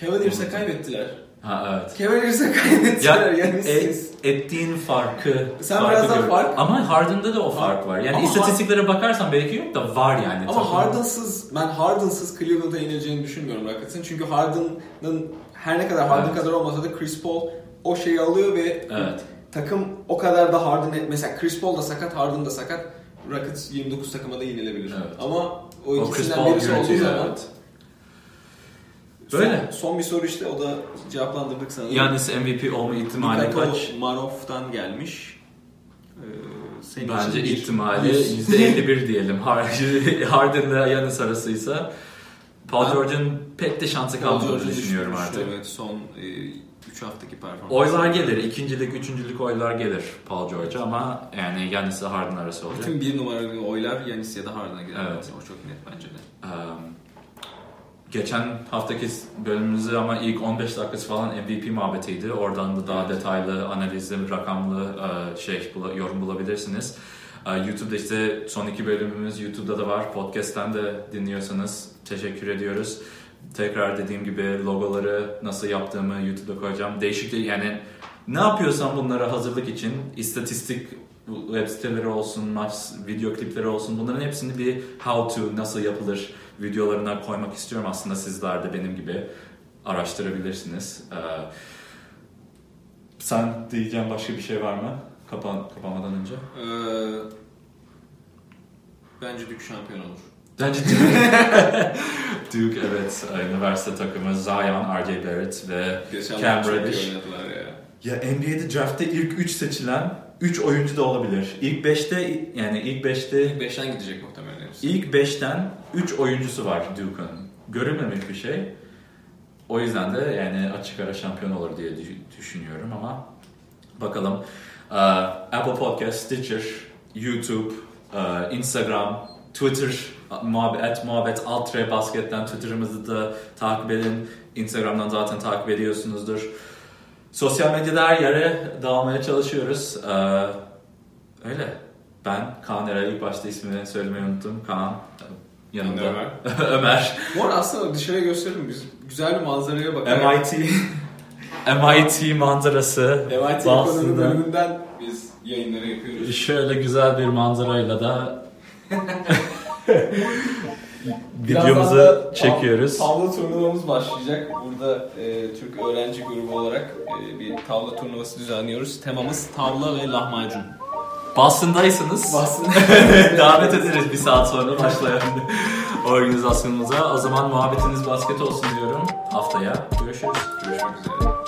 Cavaliers'e kaybettiler. Ha evet. Cavaliers'e kaybettiler Ya Yanis'siz. et- ettiğin farkı Sen farkı biraz daha fark- Ama Harden'da da o fark var. Yani Ama istatistiklere bakarsan belki yok da var yani. Ama Harden'sız, ben Harden'sız Cleveland'a yenileceğini düşünmüyorum Rockets'ın. Çünkü Harden'ın her ne kadar Harden Evet. kadar olmasa da Chris Paul o şeyi alıyor ve Evet. takım o kadar da Harden mesela Chris Paul da sakat, Harden da sakat. Rockets 29 takıma da yenilebilir. Evet. Ama o O Chris ikisinden Paul birisi olduğu zaman evet. Böyle. Son, son bir soru işte o da cevaplandırdık sanırım. Yanis MVP olma ihtimali Nikola kaç? Marov'dan gelmiş. Ee, senin Bence için bir- ihtimali yüz. %51 diyelim. [laughs] Har- Harden'la Yanis arasıysa Paul George'un pek de şansı kalmadığını düşünüyorum düşmüş, artık. Evet son 3 haftaki performansı. Oylar gelir. ikincilik, üçüncülük oylar gelir Paul George'a ama yani Yanis'le Harden arası olacak. Bütün bir numaralı oylar Yanis ya da Harden'a gider. Evet. O çok net bence de. Um, geçen haftaki bölümümüzde ama ilk 15 dakikası falan MVP muhabbetiydi. Oradan da daha detaylı, analizli, rakamlı e, şey yorum bulabilirsiniz. E, YouTube'da işte son iki bölümümüz YouTube'da da var. Podcast'ten de dinliyorsanız teşekkür ediyoruz. Tekrar dediğim gibi logoları nasıl yaptığımı YouTube'da koyacağım. Değişik de yani ne yapıyorsam bunlara hazırlık için istatistik web siteleri olsun, maç video klipleri olsun bunların hepsini bir how to nasıl yapılır videolarına koymak istiyorum aslında sizler de benim gibi araştırabilirsiniz. Ee, sen diyeceğin başka bir şey var mı? Kapan, kapanmadan önce. Ee, bence Duke şampiyon olur. Bence Duke, [laughs] Duke evet üniversite takımı Zion, RJ Barrett ve Geçen Cam Reddish. ya. Ya NBA'de draft'te ilk 3 seçilen 3 oyuncu da olabilir. İlk 5'te yani ilk 5'te 5'ten gidecek muhtemelen. İlk 5'ten 3 oyuncusu var Duke'un. Görülmemiş bir şey. O yüzden de yani açık ara şampiyon olur diye dü- düşünüyorum ama bakalım. Ee, Apple Podcast, Stitcher, YouTube, e, Instagram, Twitter, muhabbet, muhabbet altre basketten Twitter'ımızı da takip edin. Instagram'dan zaten takip ediyorsunuzdur. Sosyal medyada her yere dağılmaya çalışıyoruz. Ee, öyle. Ben Kaan Eray ilk başta ismini söylemeyi unuttum. Kaan yanımda. Ömer. [laughs] Ömer. Bu arada aslında dışarıya gösterelim. Biz güzel bir manzaraya bakarak. MIT [laughs] MIT manzarası MIT Boston'da bölümünden biz yayınları yapıyoruz. şöyle güzel bir manzarayla da [laughs] videomuzu da çekiyoruz. Tavla turnuvamız başlayacak. Burada e, Türk öğrenci grubu olarak e, bir tavla turnuvası düzenliyoruz. Temamız tavla ve lahmacun. Boston'daysanız [laughs] davet ederiz bir saat sonra başlayan [laughs] organizasyonumuza. O zaman muhabbetiniz basket olsun diyorum. Haftaya görüşürüz. Görüşmek üzere.